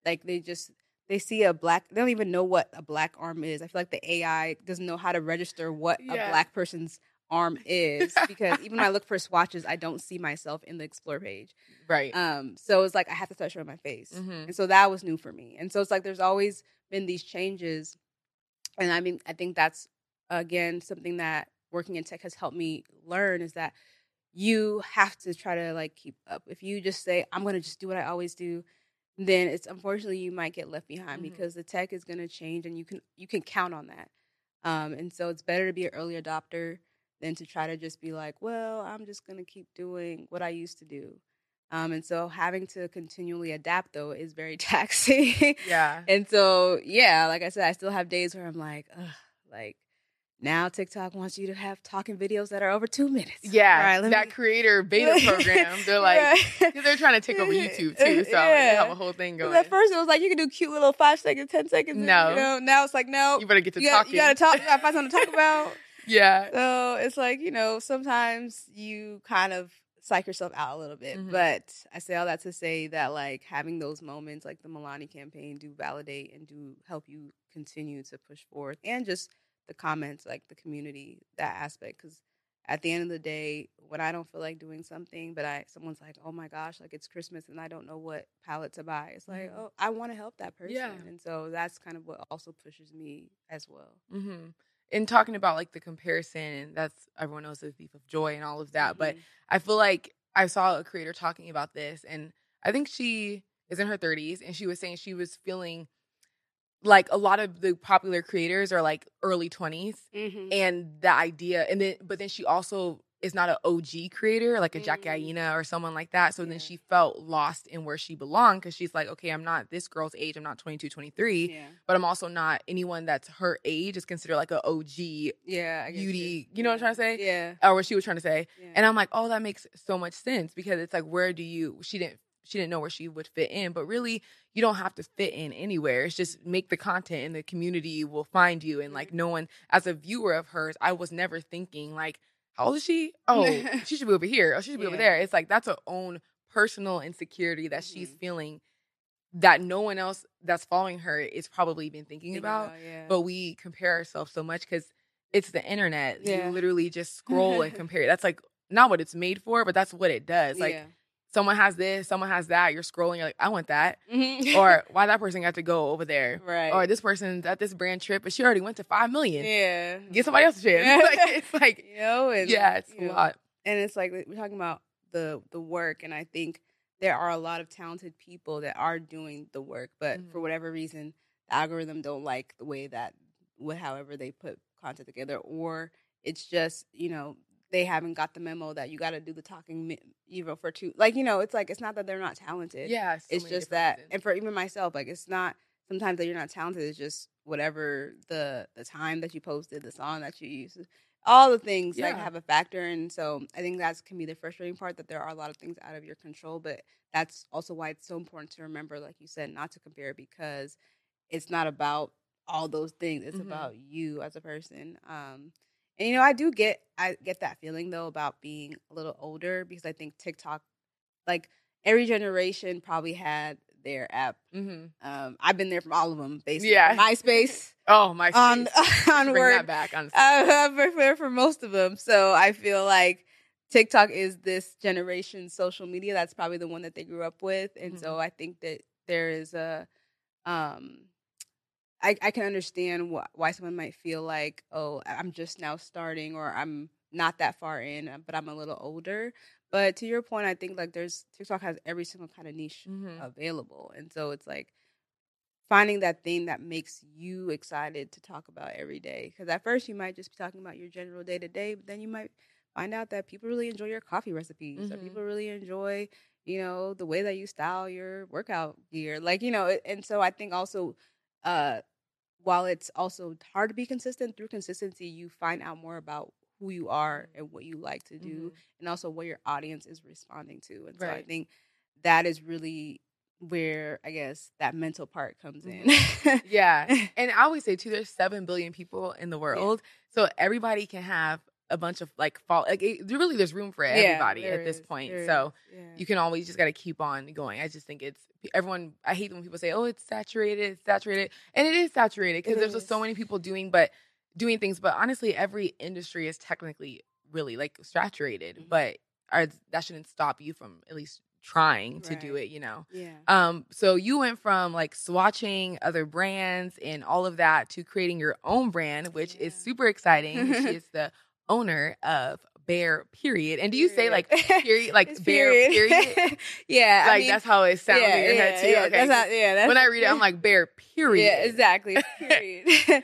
like they just they see a black they don't even know what a black arm is. I feel like the AI doesn't know how to register what Yeah. a black person's arm is *laughs* because even when I look for swatches, I don't see myself in the explore page. Right. Um, so it's like I have to start showing my face, Mhm. and so that was new for me. And so it's like there's always been these changes, and I mean I think that's again something that working in tech has helped me learn is that you have to try to like keep up. If you just say I'm going to just do what I always do, then it's unfortunately you might get left behind Mhm. because the tech is going to change, and you can you can count on that. Um, and so it's better to be an early adopter than to try to just be like, well, I'm just going to keep doing what I used to do. Um, and so having to continually adapt though is very *laughs* taxing. yeah. and so yeah, like I said, I still have days where I'm like, Ugh, like now TikTok wants you to have talking videos that are over two minutes. Yeah, right, that me- creator beta *laughs* program. They're like, Right. they're trying to take over *laughs* YouTube too, so they have a whole thing going. At first, it was like you can do cute little five seconds, ten seconds. and, No. you know, now it's like no. you better get to You, got, talking. you gotta talk. You gotta find something to talk about. *laughs* yeah, So it's like, you know, sometimes you kind of psych yourself out a little bit. Mhm. But I say all that to say that like having those moments like the Milani campaign do validate and do help you continue to push forward and just the comments, like the community, that aspect. Cause at the end of the day, when I don't feel like doing something, but I someone's like, Oh my gosh, like it's Christmas and I don't know what palette to buy. It's like, Mhm. oh, I want to help that person. Yeah. And so that's kind of what also pushes me as well. hmm And talking about like the comparison, and that's everyone knows the thief of joy and all of that. But Mhm. I feel like I saw a creator talking about this, and I think she is in her 30s, and she was saying she was feeling like a lot of the popular creators are like early 20s, Mhm. and the idea, and then but then she also is not an OG creator like a Jack Mm. Gallina or someone like that. So Yeah. then she felt lost in where she belonged because she's like, okay, I'm not this girl's age. I'm not 22, 23, Yeah. but I'm also not anyone that's her age is considered like an OG Yeah. Beauty. You know what I'm trying to say? Yeah. or what she was trying to say. yeah. And I'm like, oh, that makes so much sense because it's like, where do you? She didn't. She didn't know where she would fit in, but really, you don't have to fit in anywhere. It's just make the content, and the community will find you. And like, no one, as a viewer of hers, I was never thinking like, how old is she? Oh, *laughs* she should be over here. Oh, she should be over there. It's like that's her own personal insecurity that she's Mhm. feeling that no one else that's following her is probably been thinking Think about yeah. but we compare ourselves so much because it's the internet. Yeah. You literally just scroll and *laughs* compare. That's like not what it's made for, but that's what it does. Like yeah. Someone has this, someone has that. You're scrolling, you're like, I want that. Mhm. or *laughs* why that person got to go over there. right. Or this person's at this brand trip, but she already went to five million. yeah. Get somebody else a chance. like, it's like, *laughs* you know, and yeah, it's a know, lot. and it's like we're talking about the the work and i think there are a lot of talented people that are doing the work but Mhm. for whatever reason the algorithm don't like the way that however they put content together or it's just you know they haven't got the memo that you got to do the talking you know for two like you know it's like it's not that they're not talented Yeah. so it's just that reasons. and for even myself like it's not sometimes that you're not talented it's just whatever the the time that you posted the song that you used all the things like have a factor and so i think that's can be the frustrating part that there are a lot of things out of your control but that's also why it's so important to remember like you said not to compare because it's not about all those things it's Mhm. about you as a person um and you know i do get i get that feeling though about being a little older because i think tiktok like every generation probably had their app Mhm. um i've been there from all of them basically Yeah. myspace *laughs* Oh, my on *laughs* on Bring that back. Honestly. I've been there for most of them. So I feel like TikTok is this generation's social media. That's probably the one that they grew up with, and Mm-hmm. so I think that there is a, um, I I can understand wh- why someone might feel like, oh, I'm just now starting, or I'm not that far in, uh, but I'm a little older. But to your point, I think like there's TikTok has every single kind of niche Mhm. available, and so it's like finding that thing that makes you excited to talk about every day. Because at first you might just be talking about your general day to day, but then you might find out that people really enjoy your coffee recipes, or Mhm. people really enjoy, you know, the way that you style your workout gear. Like you know, and so I think also, uh, while it's also hard to be consistent, through consistency you find out more about who you are and what you like to do, Mhm. and also what your audience is responding to. And so I think that is really where I guess that mental part comes in. *laughs* Yeah. *laughs* And I always say too, there's seven billion people in the world, so everybody can have a bunch of like fall. Like it, really, there's room for everybody there at this is, point. So yeah. you can always just got to keep on going. I just think it's everyone. I hate when people say, "Oh, it's saturated, it's saturated," and it is saturated because there's just so many people doing, but doing things. But honestly, every industry is technically really like saturated, Mhm. but are, that shouldn't stop you from at least trying to do it. You know. yeah. Um, so you went from like swatching other brands and all of that to creating your own brand, which is super exciting. she is the owner of Bare Period. And do you say like Period. period, *laughs* like It's Bare Period? *laughs* yeah, I like mean, that's how it sounds yeah, in your yeah, head too. Yeah, okay. that's how, yeah, that's, when I read it, I'm *laughs* like Bare Period. yeah, exactly. Period.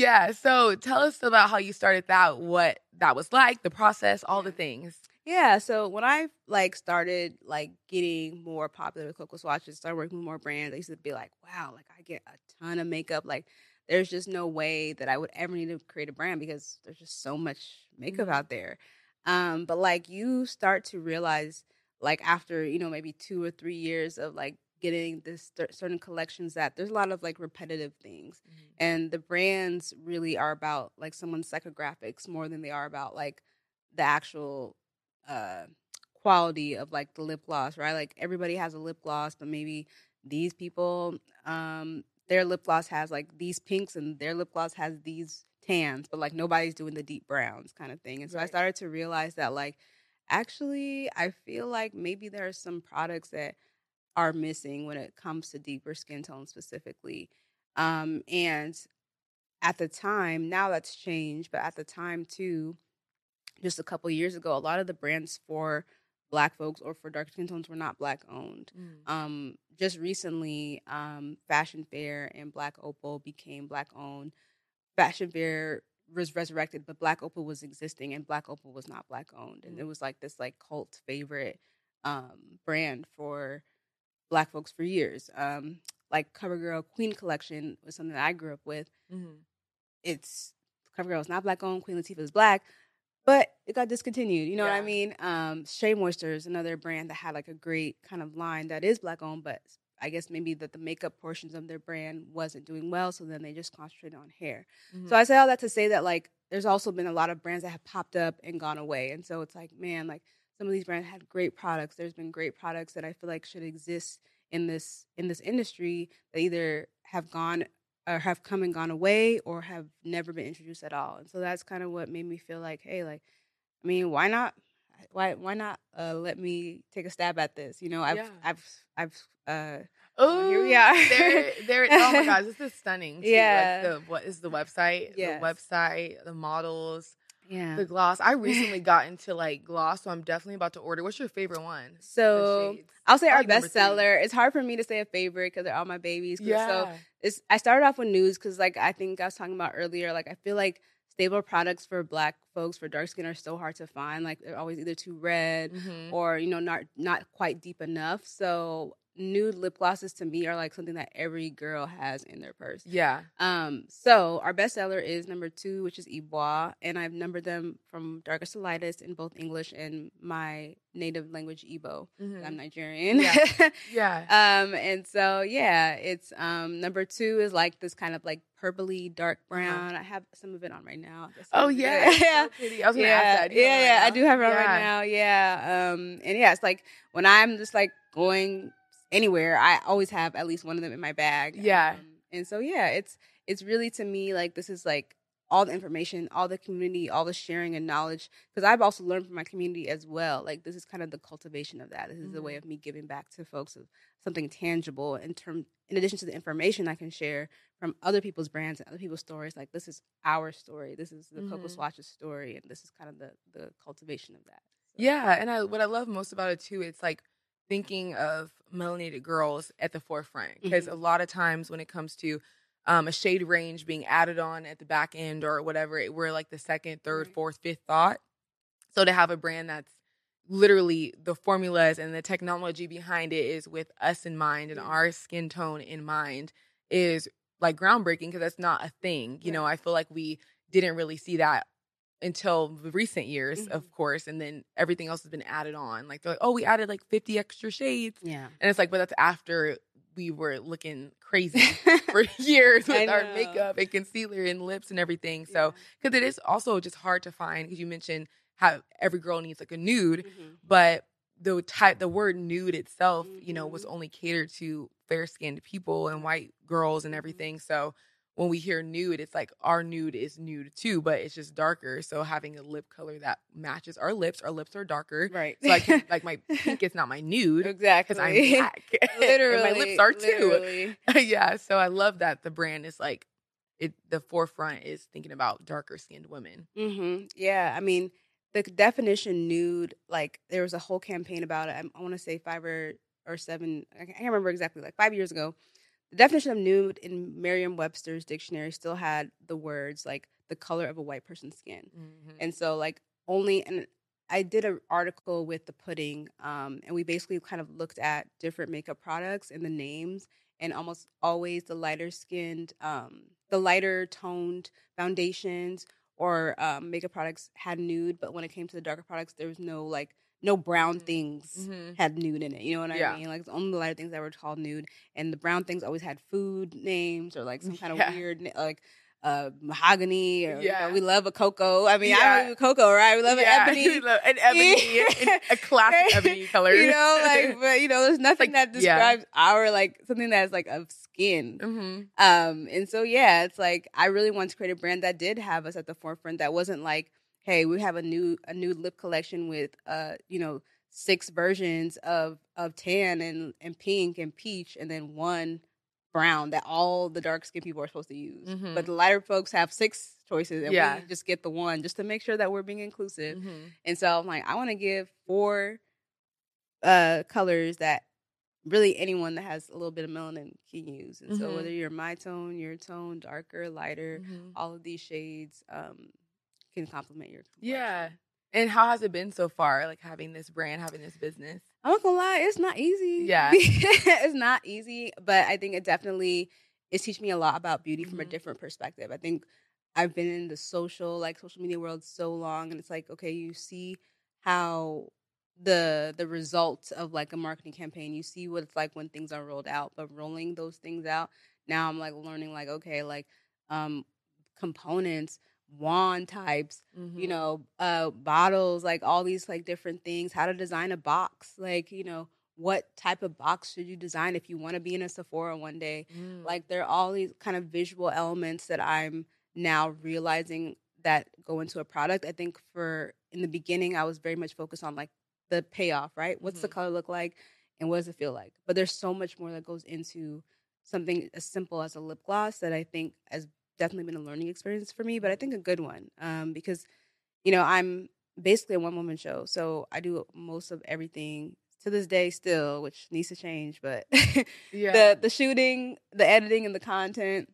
yeah. So tell us about how you started that, what that was like, the process, all the things. Yeah, so when I like started like getting more popular with Cocoa Swatches, started working with more brands, I used to be like, wow, like I get a ton of makeup. Like there's just no way that I would ever need to create a brand because there's just so much makeup Mhm. out there. Um, but like you start to realize like after, you know, maybe two or three years of like getting this cer- certain collections that there's a lot of like repetitive things and the brands really are about like someone's psychographics more than they are about like the actual uh quality of like the lip gloss right like everybody has a lip gloss but maybe these people um their lip gloss has like these pinks and their lip gloss has these tans but like nobody's doing the deep browns kind of thing and so i started to realize that like actually i feel like maybe there are some products that are missing when it comes to deeper skin tone specifically um and at the time now that's changed but at the time too just a couple years ago a lot of the brands for black folks or for dark skin tones were not black owned um just recently um fashion fair and black opal became black owned fashion fair was resurrected, but Black Opal was existing, and Black Opal was not Black owned, and Mm. it was like this like cult favorite um, brand for Black folks for years. Um, like CoverGirl Queen Collection was something that I grew up with. Mhm. It's CoverGirl is not Black owned. Queen Latifah is Black, but it got discontinued. You know what I mean? Um, Shea Moisture is another brand that had like a great kind of line that is Black owned, but I guess maybe that the makeup portions of their brand wasn't doing well, so then they just concentrated on hair. Mhm. So I say all that to say that like there's also been a lot of brands that have popped up and gone away. And so it's like, man, like some of these brands had great products. There's been great products that I feel like should exist in this in this industry that either have gone or have come and gone away or have never been introduced at all. And so that's kind of what made me feel like, hey, like I mean, why not why why not uh, let me take a stab at this? You know, I've Yeah. I've I've uh Oh, here we are. there, there. Oh my *laughs* gosh, this is stunning. too. Like, Yeah. the, what is the website? Yes. The website, the models, yeah. the gloss. I recently *laughs* got into like gloss, so I'm definitely about to order. What's your favorite one? So. I'll say our like bestseller. It's hard for me to say a favorite because they're all my babies. Yeah. So it's I started off with news because like I think I was talking about earlier. Like I feel like stable products for Black folks for dark skin are so hard to find. Like they're always either too red Mhm. or you know not not quite deep enough. So nude lip glosses to me are like something that every girl has in their purse. yeah. Um, so our bestseller is number two, which is Ibois, and I've numbered them from darkest to lightest in both English and my native language Igbo. Mhm. I'm Nigerian. Yeah. Yeah. *laughs* um, and so yeah, it's um number two is like this kind of like purpley dark brown. I have some of it on right now. Uh-huh. oh yeah. it's so. *laughs* I was gonna yeah, ask that. Do you have yeah, yeah. I do have it on Yeah. right now. Yeah. Um, and yeah, it's like when I'm just like going anywhere, I always have at least one of them in my bag. Yeah. Um, and so yeah, it's it's really to me like this is like all the information, all the community, all the sharing and knowledge. Because I've also learned from my community as well. Like this is kind of the cultivation of that. This is a way Mhm. of me giving back to folks of something tangible in term in addition to the information I can share from other people's brands and other people's stories. Like this is our story. This is the Cocoa Mhm. Swatch's story, and this is kind of the the cultivation of that. So- Yeah, and I what I love most about it too, it's like thinking of melanated girls at the forefront because Mhm. a lot of times when it comes to um, a shade range being added on at the back end or whatever, it, we're like the second, third, Right. fourth, fifth thought. So to have a brand that's literally the formulas and the technology behind it is with us in mind and our skin tone in mind is like groundbreaking because that's not a thing. You know, I feel like we didn't really see that until the recent years, of course, and then everything else has been added on. Like they're like, oh, we added like 50 extra shades. Yeah. And it's like, but that's after we were looking *laughs* crazy for years with our makeup and concealer and lips and everything. So, because it is also just hard to find, because you mentioned how every girl needs like a nude, Mhm. but the type, the word nude itself, you know, was Mhm. only catered to fair skinned people and white girls and everything. So, when we hear nude, it's like our nude is nude too, but it's just darker. So having a lip color that matches our lips, our lips are darker. Right. So I can like my *laughs* pink is not my nude exactly. because I'm black. *laughs* literally, my lips are too. *laughs* yeah. So I love that the brand is like it the forefront is thinking about darker skinned women. hmm Yeah, I mean, the definition nude, like there was a whole campaign about it. I, I want to say five or, or seven, I can't remember exactly, like five years ago. The definition of nude in Merriam-Webster's dictionary still had the words like the color of a white person's skin. And so like only and I did an article with the pudding, um, and we basically kind of looked at different makeup products and the names, and almost always the lighter skinned, um, the lighter toned foundations or um, makeup products had nude, but when it came to the darker products, there was no like no brown Mhm. things Mhm. had nude in it. You know what I Yeah. mean? Like it's only the lighter things that were called nude, and the brown things always had food names or like *laughs* some kind of Yeah. weird like uh mahogany or you Yeah. know, we love a cocoa. I mean, I Yeah. don't even cocoa, right? We love Yeah, an *laughs* ebony. we love an *laughs* ebony, a classic ebony color. You know, like but you know, there's nothing like- that yeah. describes our like something that's like of skin. hmm Um, and so yeah, it's like I really want to create a brand that did have us at the forefront. That wasn't like, hey, we have a new a new lip collection with uh, you know, six versions of of tan and and pink and peach, and then one brown that all the dark skinned people are supposed to use. Mhm. But the lighter folks have six choices, and Yeah. we just get the one just to make sure that we're being inclusive. hmm And so I'm like, I want to give four uh colors that really anyone that has a little bit of melanin can use. And so Mhm. whether you're my tone, your tone, darker, lighter, Mhm. all of these shades um, can complement your. Yeah. And how has it been so far, like having this brand, having this business? I'm not gonna lie, it's not easy. Yeah. *laughs* it's not easy, but I think it definitely is teaching me a lot about beauty from a Mhm. different perspective. I think I've been in the social, like social media world so long, and it's like, okay, you see how the the results of like a marketing campaign, you see what it's like when things are rolled out, but rolling those things out, now I'm like learning like, okay, like um components, wand types, Mm-hmm. you know, uh bottles, like all these like different things, how to design a box, like, you know, what type of box should you design if you want to be in a Sephora one day? Mm. Like there are all these kind of visual elements that I'm now realizing that go into a product. I think for in the beginning I was very much focused on like the payoff, right? What's the Mhm. color look like and what does it feel like? But there's so much more that goes into something as simple as a lip gloss that I think has definitely been a learning experience for me, but I think a good one. Um, because, you know, I'm basically a one woman show. So I do most of everything to this day still, which needs to change, but *laughs* yeah. the the shooting, the editing and the content.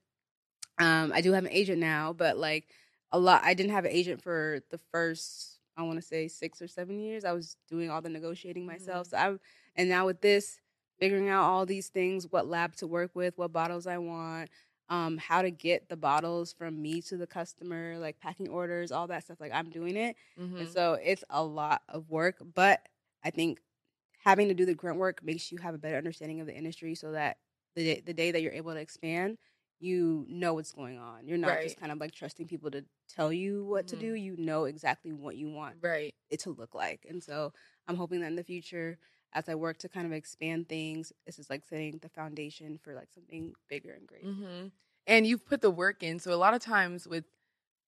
Um, I do have an agent now, but like a lot I didn't have an agent for the first I want to say 6 or 7 years. I was doing all the negotiating myself. So I and now with this figuring out all these things, what lab to work with, what bottles I want, um, how to get the bottles from me to the customer, like packing orders, all that stuff. Like I'm doing it. Mhm. And so it's a lot of work, but I think having to do the grunt work makes you have a better understanding of the industry so that the day, the day that you're able to expand, you know what's going on. You're not Right. just kind of like trusting people to tell you what to Mhm. do. You know exactly what you want right. it to look like. And so I'm hoping that in the future, as I work to kind of expand things, this is like setting the foundation for like something bigger and greater. hmm And you've put the work in. So a lot of times with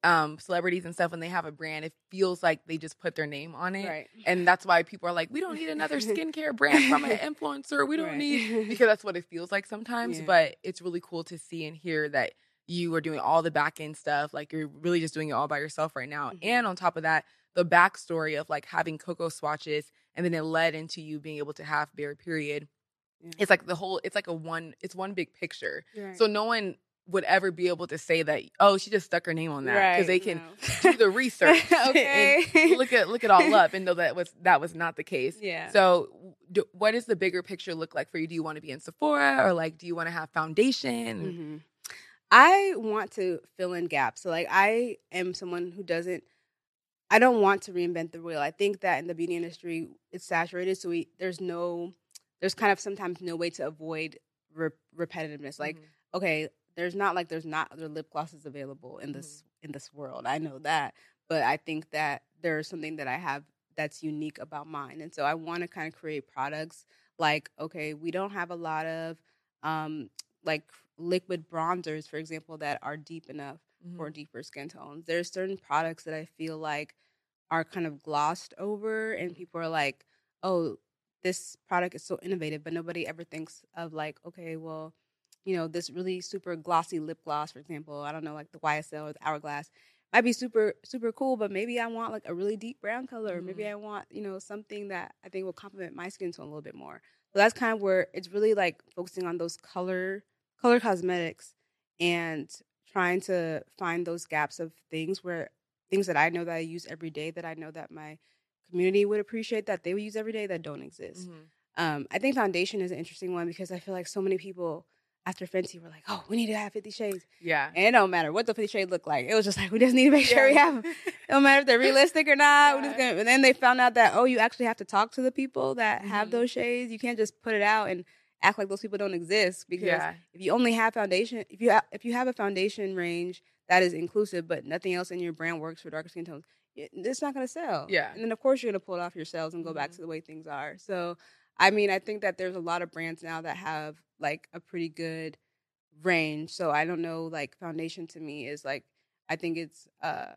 um, celebrities and stuff, when they have a brand, it feels like they just put their name on it. Right. And that's why people are like, we don't need another *laughs* skincare brand from an *laughs* influencer. We don't Right. need *laughs* because that's what it feels like sometimes. Yeah. But it's really cool to see and hear that you are doing all the back end stuff. Like you're really just doing it all by yourself right now. Mhm. And on top of that, the backstory of like having cocoa swatches and then it led into you being able to have bare period. Yeah. It's like the whole it's like a one it's one big picture. Right. So no one would ever be able to say that, oh, she just stuck her name on that. Because they can no. do the *laughs* research *laughs* okay. look at look it all up and know that was that was not the case. yeah. So, do, what does the bigger picture look like for you? Do you want to be in Sephora or like do you want to have foundation? Mhm. I want to fill in gaps. So like I am someone who doesn't I don't want to reinvent the wheel. I think that in the beauty industry it's saturated so we there's no there's kind of sometimes no way to avoid re- repetitiveness. Like Mhm. okay, there's not like there's not other lip glosses available in this in this world. I know that, but I think that there's something that I have that's unique about mine, and so I want to kind of create products like okay, we don't have a lot of um like liquid bronzers, for example, that are deep enough Mhm. for deeper skin tones. There's certain products that I feel like are kind of glossed over, and people are like, "Oh, this product is so innovative," but nobody ever thinks of like, okay, well, you know, this really super glossy lip gloss, for example. I don't know, like the YSL or the Hourglass might be super super cool, but maybe I want like a really deep brown color. Or maybe Mhm. I want you know something that I think will complement my skin tone a little bit more. So that's kind of where it's really like focusing on those color color cosmetics and trying to find those gaps of things where things that I know that I use every day that I know that my community would appreciate that they would use every day that don't exist. Mhm. Um, I think foundation is an interesting one because I feel like so many people after Fenty were like, "Oh, we need to have Fifty Shades," Yeah. and it don't matter what the Fifty Shades look like. It was just like we just need to make sure we have. Them. It don't matter if they're *laughs* realistic or not. We're just Yeah. gonna, and then they found out that oh, you actually have to talk to the people that have Mhm. those shades. You can't just put it out and act like those people don't exist because Yeah. if you only have foundation, if you ha- if you have a foundation range that is inclusive, but nothing else in your brand works for darker skin tones, it's not going to sell. Yeah. and then of course you're going to pull it off yourselves and go back Mhm. to the way things are. So, I mean, I think that there's a lot of brands now that have like a pretty good range. So I don't know, like foundation to me is like I think it's uh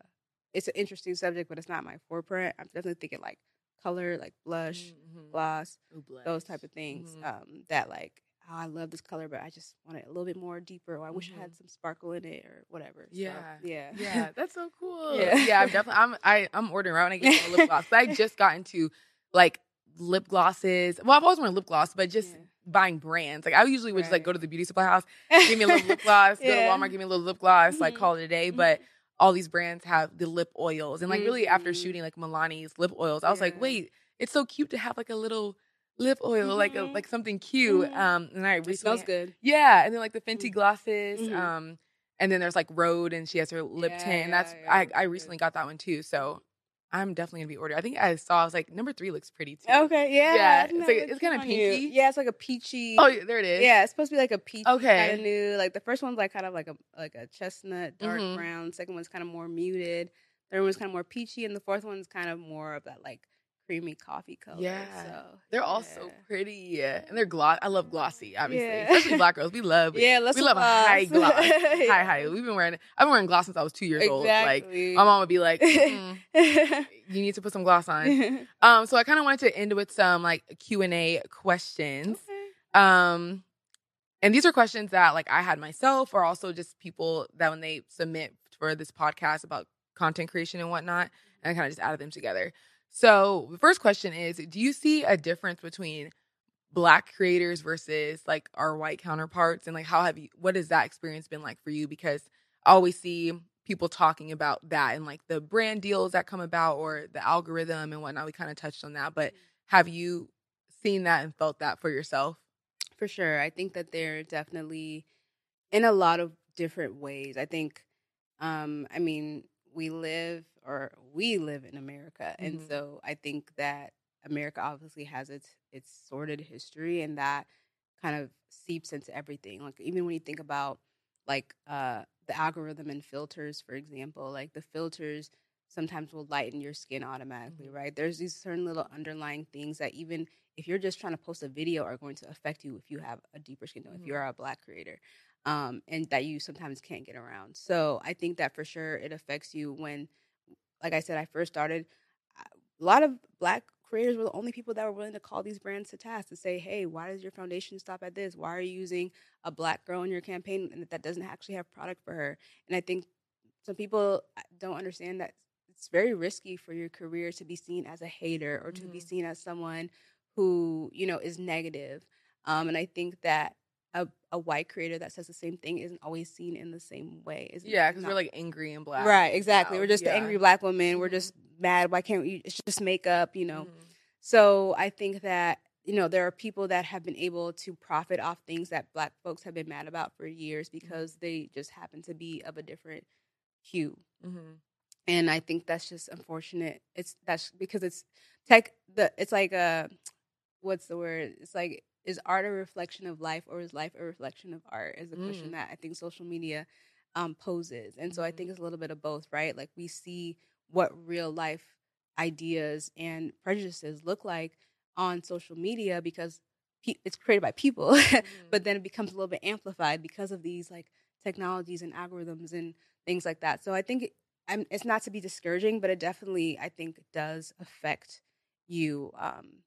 it's an interesting subject, but it's not my forefront. I'm definitely thinking like color, like blush, Mhm. gloss, Ooh, those type of things. Mhm. Um, that like, oh, I love this color, but I just want it a little bit more deeper, or I wish Mhm. I had some sparkle in it, or whatever. So, Yeah. yeah, Yeah, that's so *laughs* cool. Yeah. Yeah, I'm definitely I'm I I'm ordering right when I get lip gloss. I just got into like lip glosses. Well, I've always worn lip gloss, but just Yeah. buying brands. Like I usually would just like go to the beauty supply house, give me a little lip *laughs* gloss, go to Walmart, give me a little lip gloss, like Mhm. call it a day. But all these brands have the lip oils. And like really after Mhm. shooting like Milani's lip oils, I was like, wait, it's so cute to have like a little lip oil, like a, Mhm. like something cute. Mhm. Um and I It smells good. Yeah, and then like the Fenty Mhm. glosses. Mhm. Um and then there's like Rhode, and she has her lip Yeah, tint. And that's yeah, I, I recently good. got that one too. So I'm definitely gonna be ordering. I think I saw I was like number three looks pretty too. Okay, yeah. Yeah, it's like- it's kinda cute on you. pinky. Yeah, it's like a peachy. Oh, yeah, there it is. Yeah, it's supposed to be like a peachy Okay. kind of nude. Like the first one's like kind of like a like a chestnut, dark Mhm. brown. Second one's kind of more muted. Third one's kind of more peachy, and the fourth one's kind of more of that like creamy coffee color. Yeah. so, They're all so pretty. Yeah. And they're gloss. I love glossy, obviously. Yeah. Especially black girls. We love. Yeah, let's we love a high gloss. *laughs* High, high. We've been wearing I've been wearing gloss since I was two years old. Like my mom would be like, "Mm, *laughs* you need to put some gloss on. *laughs* Um, so I kind of wanted to end with some like Q and A questions. Okay. Um, and these are questions that like I had myself, or also just people that when they submit for this podcast about content creation and whatnot, and I kind of just added them together. So the first question is: Do you see a difference between black creators versus like our white counterparts, and like how have you? What has that experience been like for you? Because I always see people talking about that and like the brand deals that come about or the algorithm and whatnot. We kind of touched on that, but have you seen that and felt that for yourself? For sure. I think that they're definitely in a lot of different ways. I think um I mean, we live or we live in America. And Mhm. so I think that America obviously has its its sordid history and that kind of seeps into everything. Like even when you think about like uh the algorithm and filters, for example, like the filters sometimes will lighten your skin automatically, Mhm. right? There's these certain little underlying things that even if you're just trying to post a video are going to affect you if you have a deeper skin tone, if Mhm. you're a black creator. Um, and that you sometimes can't get around. So I think that for sure it affects you when, like I said, I first started. a lot of black creators were the only people that were willing to call these brands to task to say, "Hey, why does your foundation stop at this? Why are you using a black girl in your campaign and that doesn't actually have product for her?" And I think some people don't understand that it's very risky for your career to be seen as a hater or to be Mhm. seen as someone who you know is negative. Um, and I think that a, a white creator that says the same thing isn't always seen in the same way. Isn't Yeah, because we're like angry and black. right, exactly. Wow, We're just the yeah. angry black women. We're Mhm. just mad. Why can't we? It's just makeup, you know. Mhm. So I think that you know there are people that have been able to profit off things that black folks have been mad about for years because they just happen to be of a different hue Mhm. and I think that's just unfortunate. It's that's because it's tech. The it's like a what's the word? It's like is art a reflection of life or is life a reflection of art? Is the question Mm. that I think social media um, poses, and so I Mhm. think it's a little bit of both, right? Like we see what real life ideas and prejudices look like on social media because pe- it's created by people, *laughs* but then it becomes a little bit amplified because of these like technologies and algorithms and things like that. So I think it, I'm, it's not to be discouraging, but it definitely I think does affect you um,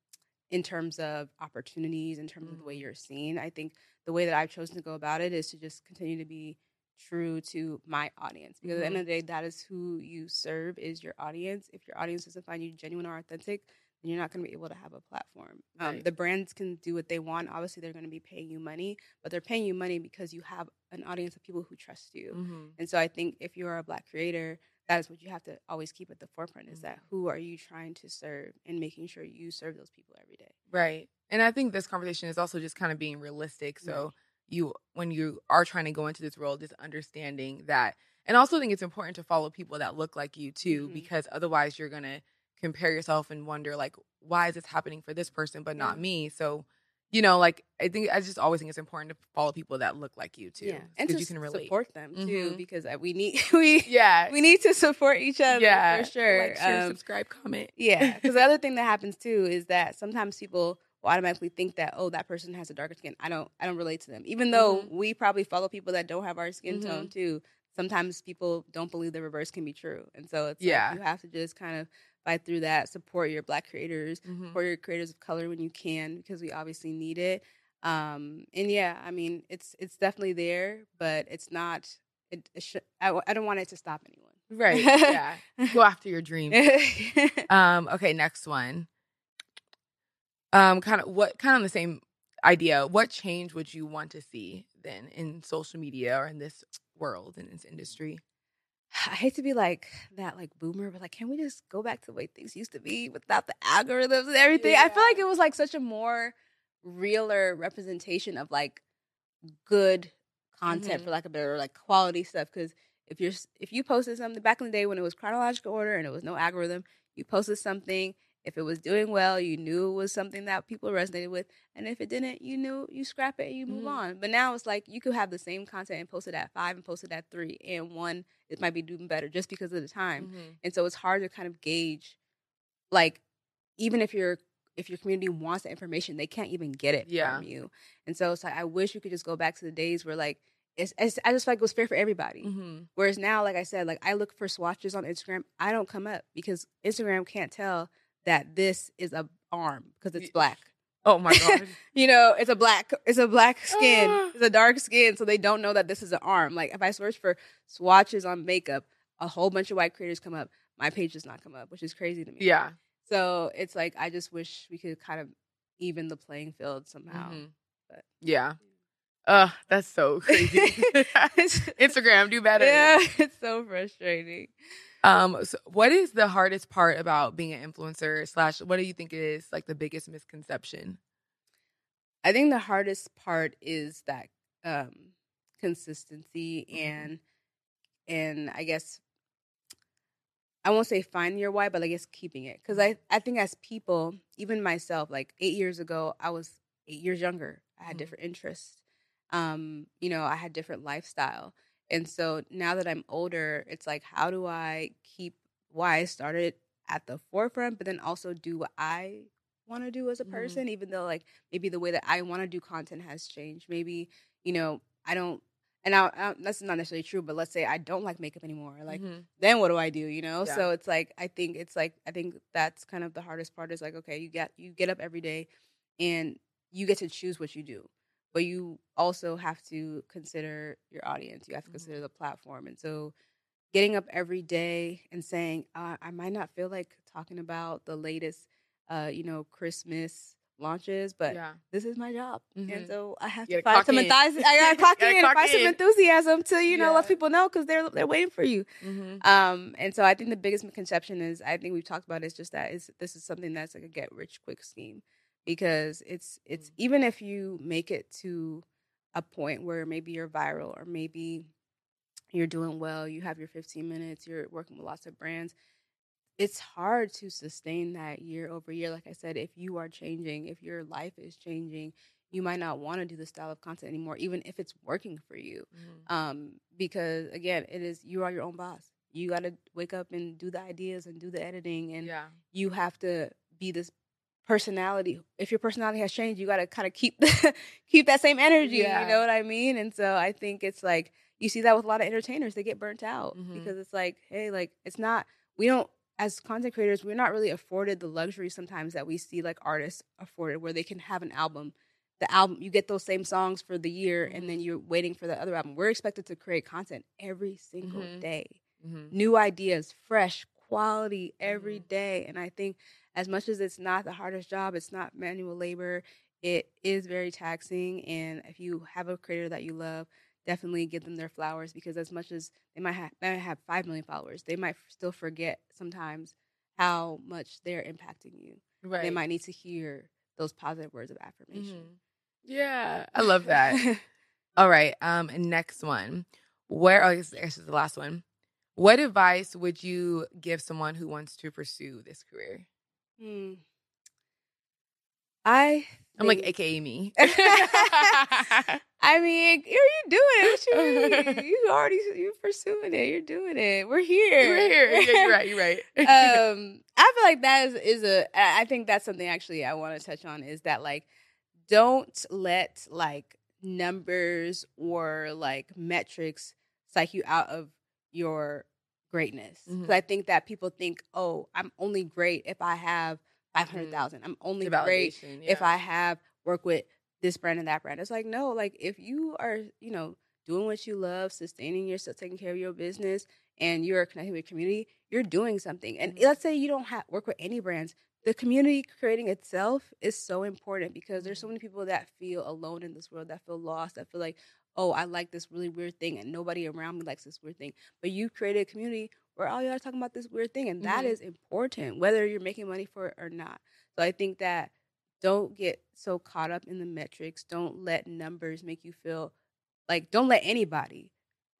in terms of opportunities, in terms of the way Mhm. you're seen. I think the way that I've chosen to go about it is to just continue to be true to my audience because at the end of the day that is who you serve is your audience if your audience doesn't find you genuine or authentic then you're not going to be able to have a platform um, the brands can do what they want obviously they're going to be paying you money but they're paying you money because you have an audience of people who trust you Mhm. and so i think if you're a black creator that is what you have to always keep at the forefront is Mm-hmm. that who are you trying to serve and making sure you serve those people every day Right. And I think this conversation is also just kind of being realistic. So you when you are trying to go into this role, just understanding that and also think it's important to follow people that look like you too, Mhm. because otherwise you're gonna compare yourself and wonder like, why is this happening for this person but not Yeah. me? So, you know, like I think I just always think it's important to follow people that look like you too. and Because to you can relate. support them too Mhm. because uh, we need *laughs* we Yeah. we need to support each other yeah. for sure Like, share, Um, subscribe, comment. Yeah, because *laughs* the other thing that happens too is that sometimes people will automatically think that oh that person has a darker skin. I don't I don't relate to them, even though Mhm. we probably follow people that don't have our skin Mm-hmm. tone too. Sometimes people don't believe the reverse can be true, and so it's Yeah. like you have to just kind of fight through that. Support your black creators, Mhm. support your creators of color when you can because we obviously need it. Um, and yeah, I mean it's it's definitely there, but it's not. It, it should, I, I don't want it to stop anyone. Right. *laughs* Yeah. Go after your dreams. *laughs* Um, okay, next one. Um, kind of what kind of the same idea, what change would you want to see then in social media or in this world in this industry? I hate to be like that, like boomer, but like, can we just go back to the way things used to be without the algorithms and everything? I feel like it was like such a more realer representation of like good content, Mhm. for lack of better, like quality stuff. Because if you're if you posted something back in the day when it was chronological order and it was no algorithm, you posted something. If it was doing well, you knew it was something that people resonated with, and if it didn't, you knew you scrap it and you move Mhm. on. But now it's like you could have the same content and post it at five and post it at three, and one it might be doing better just because of the time. Mhm. And so it's hard to kind of gauge, like, even if your if your community wants the information, they can't even get it Yeah. from you. And so it's like I wish we could just go back to the days where like it's, it's I just feel like it was fair for everybody. Mhm. Whereas now, like I said, like I look for swatches on Instagram, I don't come up because Instagram can't tell that this is a arm because it's black. Oh my *laughs* god. You know, it's a black, it's a black skin, Ah. it's a dark skin, so they don't know that this is an arm. Like if I search for swatches on makeup, a whole bunch of white creators come up. My page does not come up, which is crazy to me. yeah. So it's like I just wish we could kind of even the playing field somehow. Mhm. but- Yeah. Uh, that's so *laughs* crazy. *laughs* Instagram, do better. Yeah, it's so frustrating. Um, so what is the hardest part about being an influencer? Slash, what do you think is like the biggest misconception? I think the hardest part is that um consistency Mhm. and and I guess I won't say finding your why, but I guess keeping it. Because I, I think as people, even myself, like eight years ago, I was eight years younger. I had Mhm. different interests. Um, you know, I had different lifestyle. And so now that I'm older, it's like, how do I keep why I started at the forefront, but then also do what I want to do as a Mhm. person, even though like maybe the way that I want to do content has changed. Maybe, you know, I don't, and I, I, that's not necessarily true, but let's say I don't like makeup anymore. Like, Mhm. then what do I do? You know? Yeah. So it's like I think it's like I think that's kind of the hardest part is like, okay, you get you get up every day and you get to choose what you do. But you also have to consider your audience. You have to Mhm. consider the platform. And so getting up every day and saying, uh, I might not feel like talking about the latest uh, you know, Christmas launches, but yeah. this is my job. Mhm. And so I have to find some clock in. enthusi- I gotta *laughs* clock Gotta in and find some enthusiasm to, you know, let people know because they're they're waiting for you. Mhm. Um, and so I think the biggest misconception is I think we've talked about is just that is this is something that's like a get rich quick scheme because it's it's Mm. even if you make it to a point where maybe you're viral or maybe you're doing well, you have your 15 minutes, you're working with lots of brands. It's hard to sustain that year over year. Like I said, if you are changing, if your life is changing, you might not want to do the style of content anymore, even if it's working for you Mhm. um, because again, it is you are your own boss. You got to wake up and do the ideas and do the editing, and yeah. you have to be this personality. If your personality has changed, you got to kind of keep *laughs* the, keep that same energy. Yeah. You know what I mean? And so I think it's like you see that with a lot of entertainers. They get burnt out Mhm. because it's like, hey, like it's not. We don't as content creators, we're not really afforded the luxury sometimes that we see like artists afforded, where they can have an album. The album, you get those same songs for the year, and then you're waiting for the other album. We're expected to create content every single Mhm. day Mhm. new ideas, fresh quality every Mhm. day. And I think as much as it's not the hardest job, it's not manual labor. It is very taxing. And if you have a creator that you love, definitely give them their flowers because as much as they might have, they might have five million followers, they might still forget sometimes how much they're impacting you. Right. They might need to hear those positive words of affirmation. Mhm. Yeah, I love that. *laughs* All right. Um, next one. Where? Oh, I guess this is the last one. What advice would you give someone who wants to pursue this career? Hmm. I I'm like, AKA me. *laughs* I mean, you're you doing it. What you mean? *laughs* You already you pursuing it. You're doing it. We're here. You're here. *laughs* Yeah, you're right. You're right. um, I feel like that is is a. I think that's something actually I want to touch on is that like, don't let like numbers or like metrics psych you out of your greatness. Because Mhm. I think that people think, oh, I'm only great if I have five hundred thousand. I'm only great Validation, if. I have work with this brand and that brand. It's like no, like if you are, you know, doing what you love, sustaining yourself, taking care of your business, and you're connecting with community, you're doing something. And Mm-hmm. let's say you don't have work with any brands, the community creating itself is so important because there's so Mm-hmm. many people that feel alone in this world, that feel lost, that feel like, oh, I like this really weird thing, and nobody around me likes this weird thing. But you created a community where all y'all are talking about this weird thing, and that Mhm. is important, whether you're making money for it or not. So I think that don't get so caught up in the metrics. Don't let numbers make you feel like don't let anybody,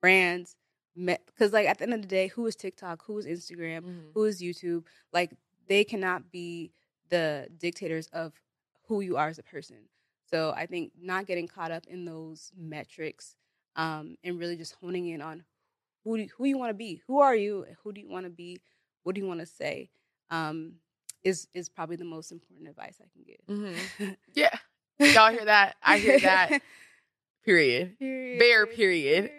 brands, because like at the end of the day, who is TikTok, who is Instagram, Mhm. who is YouTube, like they cannot be the dictators of who you are as a person. So I think not getting caught up in those metrics um, and really just honing in on who do, who you want to be, who are you, who do you want to be, what do you want to say, um, is is probably the most important advice I can give. Mhm. *laughs* Yeah. Y'all hear that? I hear that. Period. *laughs* Period. Bare period.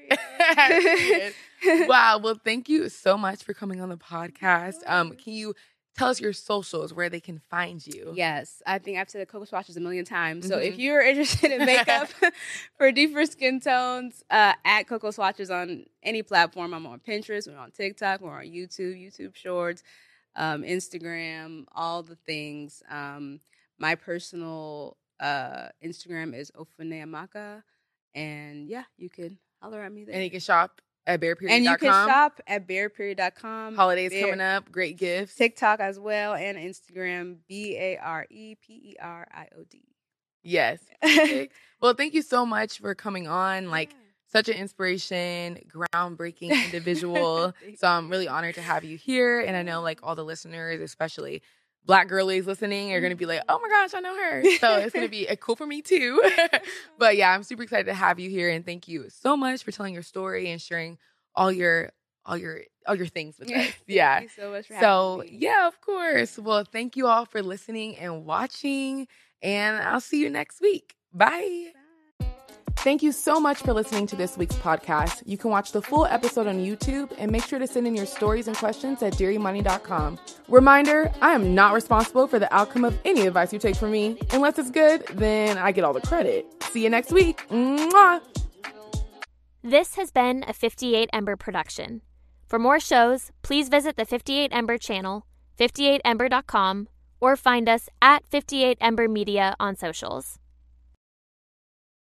Period. *laughs* wow. Well, thank you so much for coming on the podcast. Um, can you tell us your socials where they can find you? Yes, I think I've said the Cocoa Swatches a million times. So if Mhm. you're interested in makeup *laughs* *laughs* for deeper skin tones, uh, at Cocoa Swatches on any platform. I'm on Pinterest, we're on TikTok, we're on YouTube, YouTube Shorts, um, Instagram, all the things. Um, my personal uh, Instagram is Ofunneamaka. And yeah, you can holler at me there. And you can shop at bareperiod.com. And you can shop at bareperiod.com. Holidays Bare- coming up. Great gifts. TikTok as well, and Instagram, B A R E P E R I O D. Yes. *laughs* Well, thank you so much for coming on. Like, such an inspiration, groundbreaking *laughs* individual. So I'm really honored to have you here. And I know like all the listeners, especially black girlies listening, are gonna be like, oh my gosh, I know her. So it's gonna be uh, cool for me too. *laughs* but yeah, I'm super excited to have you here and thank you so much for telling your story and sharing all your all your all your things with *laughs* us. Thank Yeah. you so much for So having me. yeah, of course. Well, thank you all for listening and watching. And I'll see you next week. Bye. Thank you so much for listening to this week's podcast. You can watch the full episode on YouTube and make sure to send in your stories and questions at dearimani.com. Reminder I am not responsible for the outcome of any advice you take from me. Unless it's good, then I get all the credit. See you next week. Mwah! This has been a 58 Ember production. For more shows, please visit the 58 Ember channel, 58ember.com, or find us at 58 Ember Media on socials.